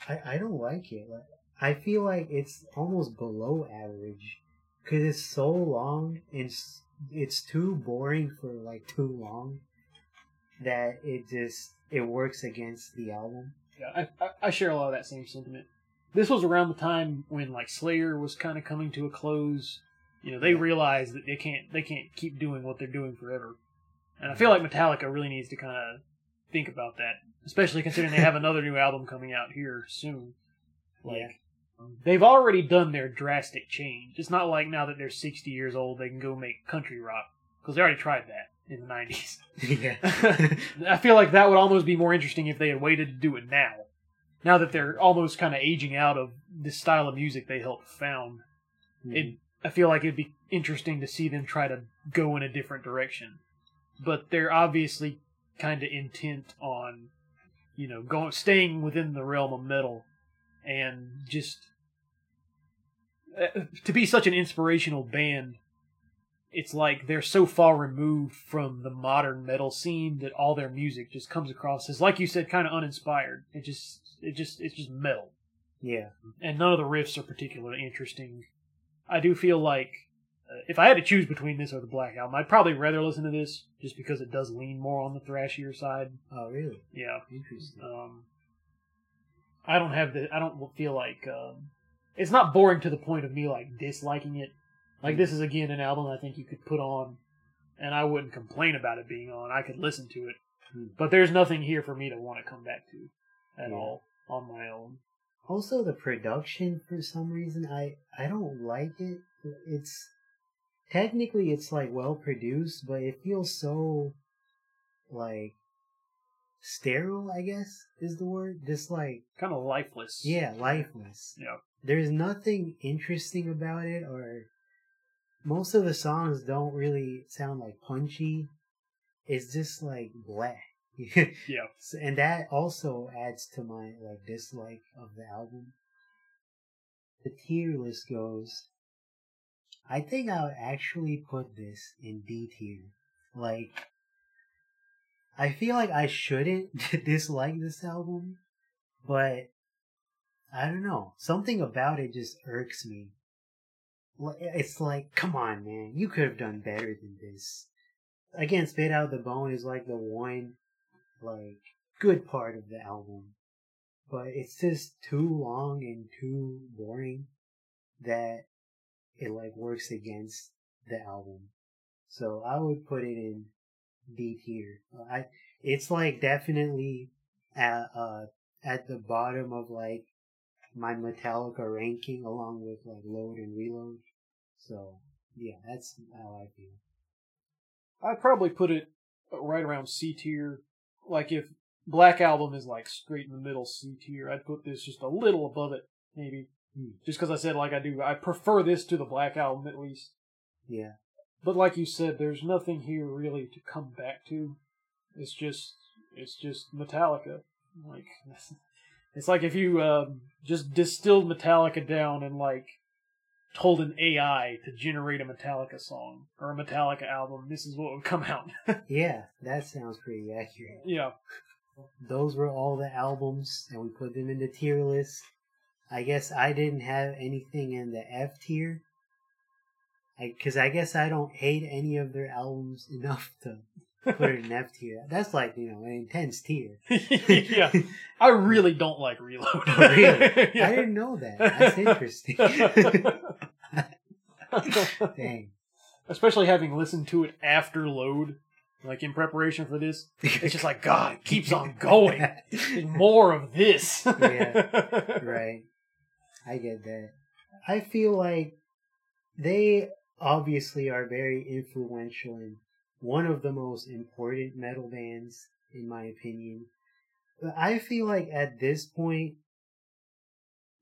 I I don't like it. Like I feel like it's almost below average because it's so long and it's, it's too boring for like too long that it just it works against the album. Yeah, I, I, I share a lot of that same sentiment. This was around the time when like Slayer was kind of coming to a close. You know, they realized that they can't they can't keep doing what they're doing forever, and I feel like Metallica really needs to kind of think about that, especially considering they have <laughs> another new album coming out here soon. Like, Yeah. they've already done their drastic change. It's not like now that they're sixty years old they can go make country rock because they already tried that in the nineties. yeah. <laughs> I feel like that would almost be more interesting if they had waited to do it now. Now that they're almost kind of aging out of this style of music they helped found, it mm-hmm. I feel like it'd be interesting to see them try to go in a different direction. But they're obviously kind of intent on, you know, going staying within the realm of metal, and just uh, to be such an inspirational band it's like they're so far removed from the modern metal scene that all their music just comes across as like you said kind of uninspired it just it just it's just metal Yeah. and none of the riffs are particularly interesting. I do feel like if I had to choose between this or the Black Album, I'd probably rather listen to this just because it does lean more on the thrashier side. Oh, really? Yeah. Interesting. Um, I don't have the. I don't feel like um, it's not boring to the point of me like disliking it. Like this is again an album I think you could put on, and I wouldn't complain about it being on. I could listen to it, Hmm. but there's nothing here for me to want to come back to at Yeah. all on my own. Also, the production for some reason I I don't like it. It's technically it's like well produced, but it feels so like sterile. I guess is the word. Just like Kind of lifeless. yeah, lifeless. Yeah. There's nothing interesting about it, or most of the songs don't really sound like punchy. It's just like blah. <laughs> Yeah. And that also adds to my like dislike of the album. The tier list goes. I think I would actually put this in D tier. Like, I feel like I shouldn't <laughs> dislike this album, but I don't know. Something about it just irks me. It's like, come on, man, you could have done better than this. Again, Spit Out the Bone is like the one like good part of the album, but it's just too long and too boring that it like works against the album. So I would put it in D tier. I it's like definitely at uh at the bottom of like my Metallica ranking along with like Load and Reload. So yeah, that's how I feel. I'd probably put it right around C tier. Like if Black Album is like straight in the middle C tier, I'd put this just a little above it, maybe. Hmm. Just because I said like I do, I prefer this to the Black Album at least. Yeah. But like you said, there's nothing here really to come back to. It's just it's just Metallica. Like <laughs> it's like if you um, just distilled Metallica down and like told an AI to generate a Metallica song or a Metallica album, this is what would come out. <laughs> Yeah, that sounds pretty accurate. yeah. those were all the albums and we put them in the tier list. I guess I didn't have anything in the F tier. Because I, guess I don't hate any of their albums <laughs> enough to put it in F tier. That's like, you know, an intense tier. <laughs> yeah. I really don't like Reload. Oh, really? <laughs> Yeah. I didn't know that. That's interesting. Dang. Especially having listened to it after load, like in preparation for this. It's just like, God, it keeps on going. More of this. Yeah. right. I get that. I feel like they obviously are very influential and one of the most important metal bands, in my opinion. But I feel like at this point,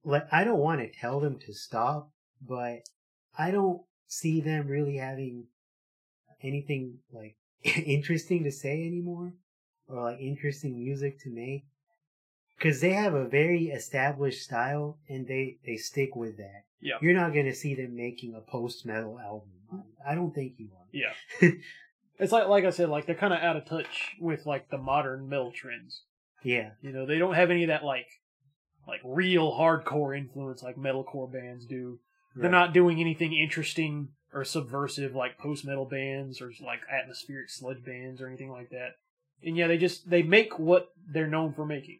like, I don't want to tell them to stop, but I don't see them really having anything, like, <laughs> interesting to say anymore, or, like, interesting music to make because they have a very established style and they they stick with that. Yeah. You're not gonna see them making a post metal album. I don't think you are. Yeah. <laughs> It's like like I said, like they're kind of out of touch with like the modern metal trends. Yeah. You know, they don't have any of that like like real hardcore influence like metalcore bands do. They're not doing anything interesting or subversive like post metal bands or like atmospheric sludge bands or anything like that. And yeah, they just they make what they're known for making.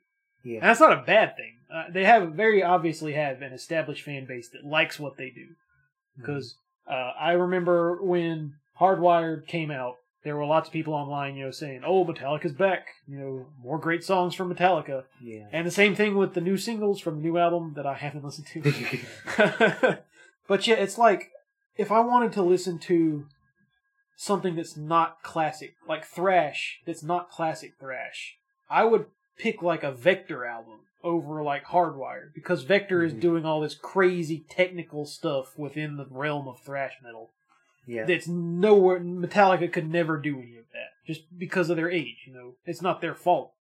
And that's not a bad thing. Uh, they have very obviously have an established fan base that likes what they do. Mm-hmm. Because uh, I remember when Hardwired came out, there were lots of people online, you know, saying, "Oh, Metallica's back! You know, more great songs from Metallica." Yeah. And the same thing with the new singles from the new album that I haven't <laughs> listened to. <laughs> but yeah, it's like if I wanted to listen to something that's not classic, like thrash, that's not classic thrash, I would pick like a Vektor album over like Hardwired because Vektor is Mhm. doing all this crazy technical stuff within the realm of thrash metal yeah. that's nowhere Metallica could never do any of that just because of their age, you know. It's not their fault.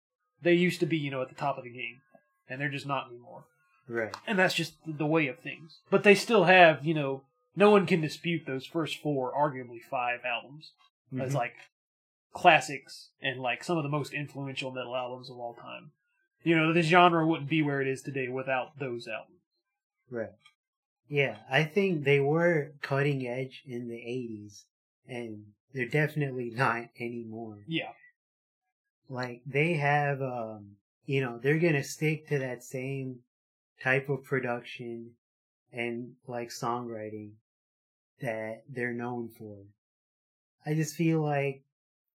They used to be, you know, at the top of the game and they're just not anymore. Right. And that's just the way of things. But they still have, you know, no one can dispute those first four, arguably five albums as Mhm. like classics and like some of the most influential metal albums of all time. You know, the genre wouldn't be where it is today without those albums. Right. Yeah, I think they were cutting edge in the 80s, and they're definitely <laughs> not anymore. Yeah. Like, they have, um, you know, they're gonna stick to that same type of production and, like, songwriting that they're known for. I just feel like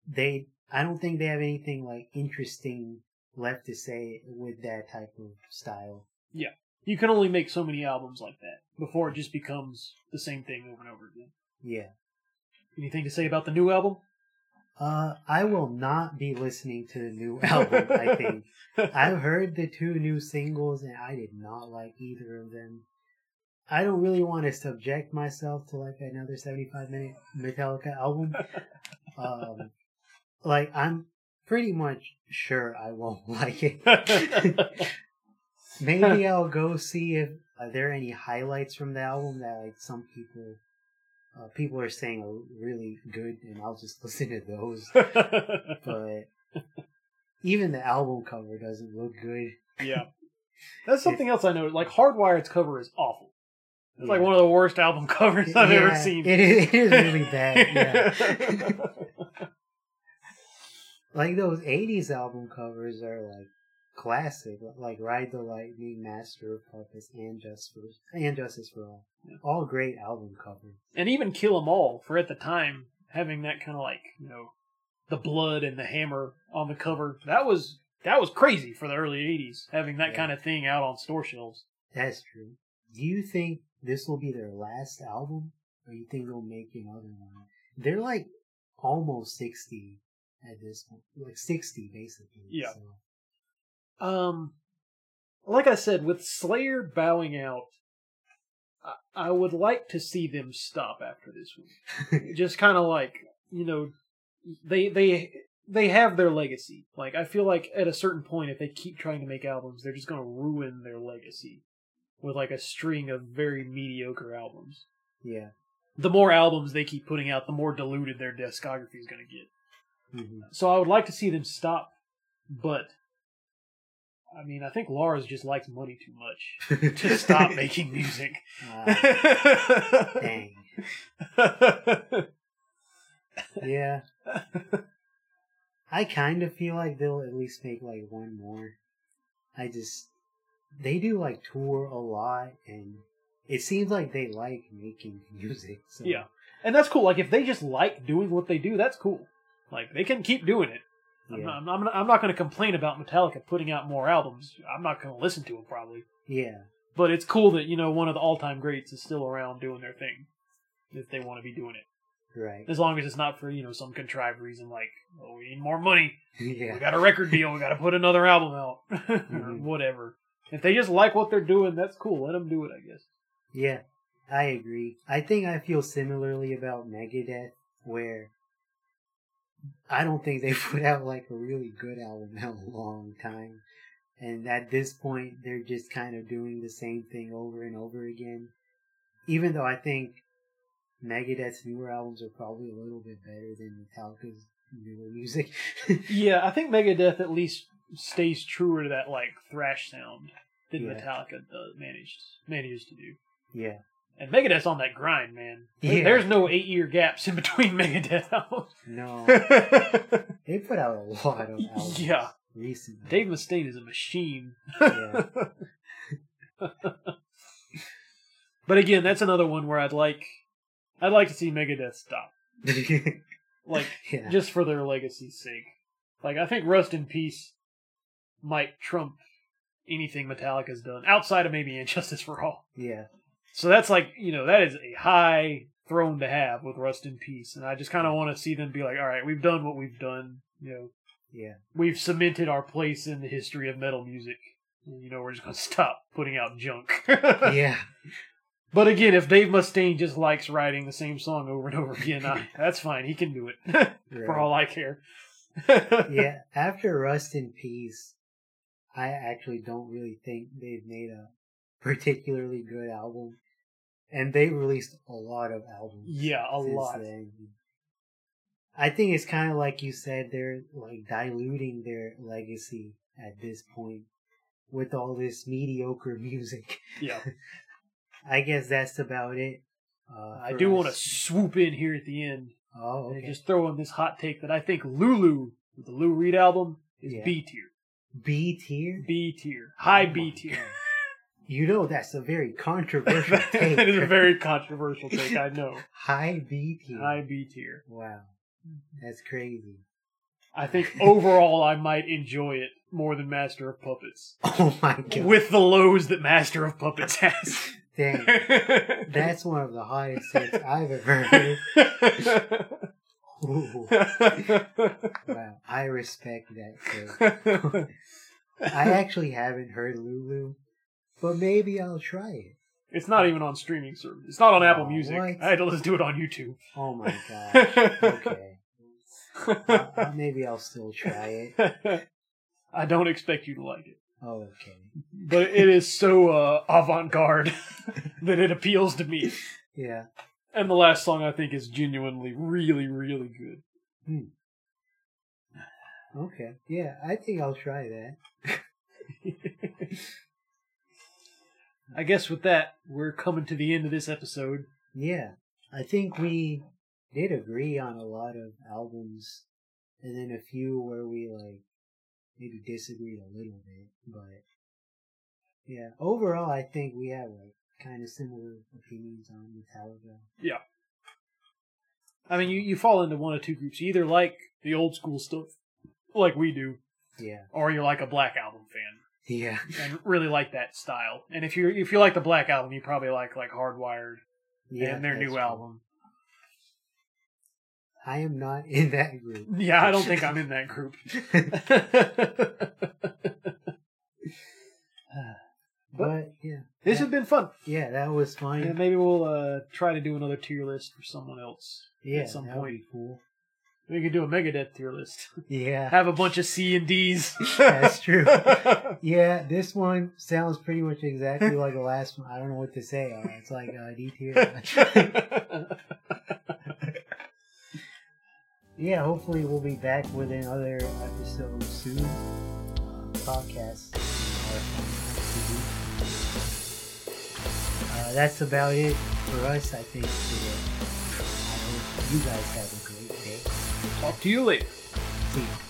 they, I don't think they have anything, like, interesting left to say with that type of style. Yeah. You can only make so many albums like that before it just becomes the same thing over and over again. Yeah. Anything to say about the new album? Uh, I will not be listening to the new album, I think. <laughs> I've heard the two new singles and I did not like either of them. I don't really want to subject myself to like another 75 minute Metallica album. <laughs> um, like, I'm pretty much sure I won't <laughs> like it. <laughs> Maybe I'll go see if there are there any highlights from the album that like some people uh, people are saying are really good, and I'll just <laughs> listen to those. but even the album cover doesn't look good. yeah. That's something else I know. Like Hardwired's cover is awful. It's Yeah. like one of the worst album covers I've ever seen. It is, it is really bad. Yeah. Like those '80s album covers are like classic, like "Ride the Lightning," "Master of Puppets," and "Justice for and Justice for All." All great album covers. and even Kill 'Em All for at the time having that kind of like you know the blood and the hammer on the cover. That was that was crazy for the early '80s having that Yeah. kind of thing out on store shelves. That's true. Do you think this will be their last album, or you think they'll make another one? They're like almost sixty at this point, like sixty basically. Yeah. So. Um, like I said, with Slayer bowing out, I, I would like to see them stop after this one. <laughs> Just kind of like you know, they they they have their legacy. Like I feel like at a certain point, if they keep trying to make albums, they're just going to ruin their legacy with like a string of very mediocre albums. yeah. The more albums they keep putting out, the more diluted their discography is going to get. Hmm So I would like to see them stop, but I mean, I think Lars just likes money too much to <laughs> stop making music. Ah, dang. Yeah. I kind of feel like they'll at least make like one more. I just they do like tour a lot and it seems like they like making <laughs> music. So yeah, and that's cool. Like if they just like doing what they do, that's cool. Like they can keep doing it. I'm yeah. not, I'm not, I'm not going to complain about Metallica putting out more albums. I'm not going to listen to them probably, yeah. but it's cool that you know one of the all-time greats is still around doing their thing if they want to be doing it. Right. As long as it's not for you know some contrived reason like oh we need more money, Yeah. we got a record deal, we got to put another album out or <laughs> Mhm. whatever. If they just like what they're doing, that's cool. Let them do it, I guess. Yeah. I agree. I think I feel similarly about Megadeth where I don't think they <laughs> put out like a really good album in a long time. And at this point, they're just kind of doing the same thing over and over again. Even though I think Megadeth's newer albums are probably a little bit better than Metallica's newer music. <laughs> Yeah, I think Megadeth at least stays truer to that like thrash sound than Yeah. Metallica does, managed manages to do. yeah. And Megadeth's on that grind, man. Yeah. There's no eight year gaps in between <laughs> Megadeth albums. No. <laughs> they put out a lot of albums yeah, recently. Dave Mustaine is a machine. Yeah. But again, that's another one where I'd like, I'd like to see Megadeth stop, <laughs> like yeah. just for their legacy's sake. Like I think Rust in Peace might trump anything Metallica's done outside of maybe And Justice for All. yeah. So that's like you know that is a high throne to have with Rust in Peace, and I just kind of want to see them be like, all right, we've done what we've done. You know, Yeah. we've cemented our place in the history of metal music. You know, we're just gonna stop putting out junk. <laughs> Yeah. But again, if Dave Mustaine just likes writing the same song over and over again, I, <laughs> that's fine. He can do it <laughs> for all I care. yeah, after Rust in Peace, I actually don't really think they've made a particularly good album. And they released a lot of albums. Yeah, a lot. then. I think it's kind of like you said, they're like diluting their legacy at this point with all this mediocre <laughs> music. Yeah. <laughs> I guess that's about it. Uh, I do want to swoop in here at the end Oh, and just throw in this hot take that I think Lulu, with the Lou Reed album, is Yeah. B tier. B tier. B tier. High Oh B tier. God. You know that's a very <laughs> controversial take. that is a very controversial take, I know. <laughs> high B tier. High B tier. Wow, mm-hmm. that's crazy. I think <laughs> overall I might enjoy it more than Master of Puppets. Oh my god. With the lows that Master of Puppets has. Dang, that's one of the highest takes I've ever heard. Ooh, wow, I respect that take. I actually haven't heard Lulu, but maybe I'll try it. it's not even on streaming service. It's not on Apple Oh, Music. what? I had to listen to it on YouTube. Oh my <laughs> gosh. Okay. Uh, uh, maybe I'll still try it. <laughs> I don't expect you to like it. Oh, okay. But it is so uh, avant garde <laughs> that it appeals to me. Yeah. And the last song I think is genuinely really, really good. Okay. Yeah, I think I'll try that. I guess with that, we're coming to the end of this episode. Yeah. I think we did agree on a lot of albums and then a few where we like maybe disagreed a little bit, but yeah, overall I think we have like kind of similar opinions on Metallica. Yeah. I mean, you, you fall into one of two groups. You either like the old school stuff, like we do, Yeah. or you're like a Black Album fan Yeah. and really like that style. And if you if you like the Black Album, you probably like like Hardwired Yeah. and their new true. album. I am not <laughs> in that group. Yeah, I don't think I'm in that group. <laughs> <laughs> but yeah. this has been fun. Yeah, that was fun. And maybe we'll uh, try to do another tier list for someone else yeah, at some that point. be cool. We could do a Megadeth tier list. Yeah. <laughs> Have a bunch of C and D's. That's true. <laughs> Yeah, this one sounds pretty much exactly like the last one. I don't know what to say. It's like uh, D tier. <laughs> yeah, hopefully we'll be back with another episode soon. Uh, podcast. Uh, that's about it for us, I think. Today. I hope you guys have a day. Talk to you later. See you.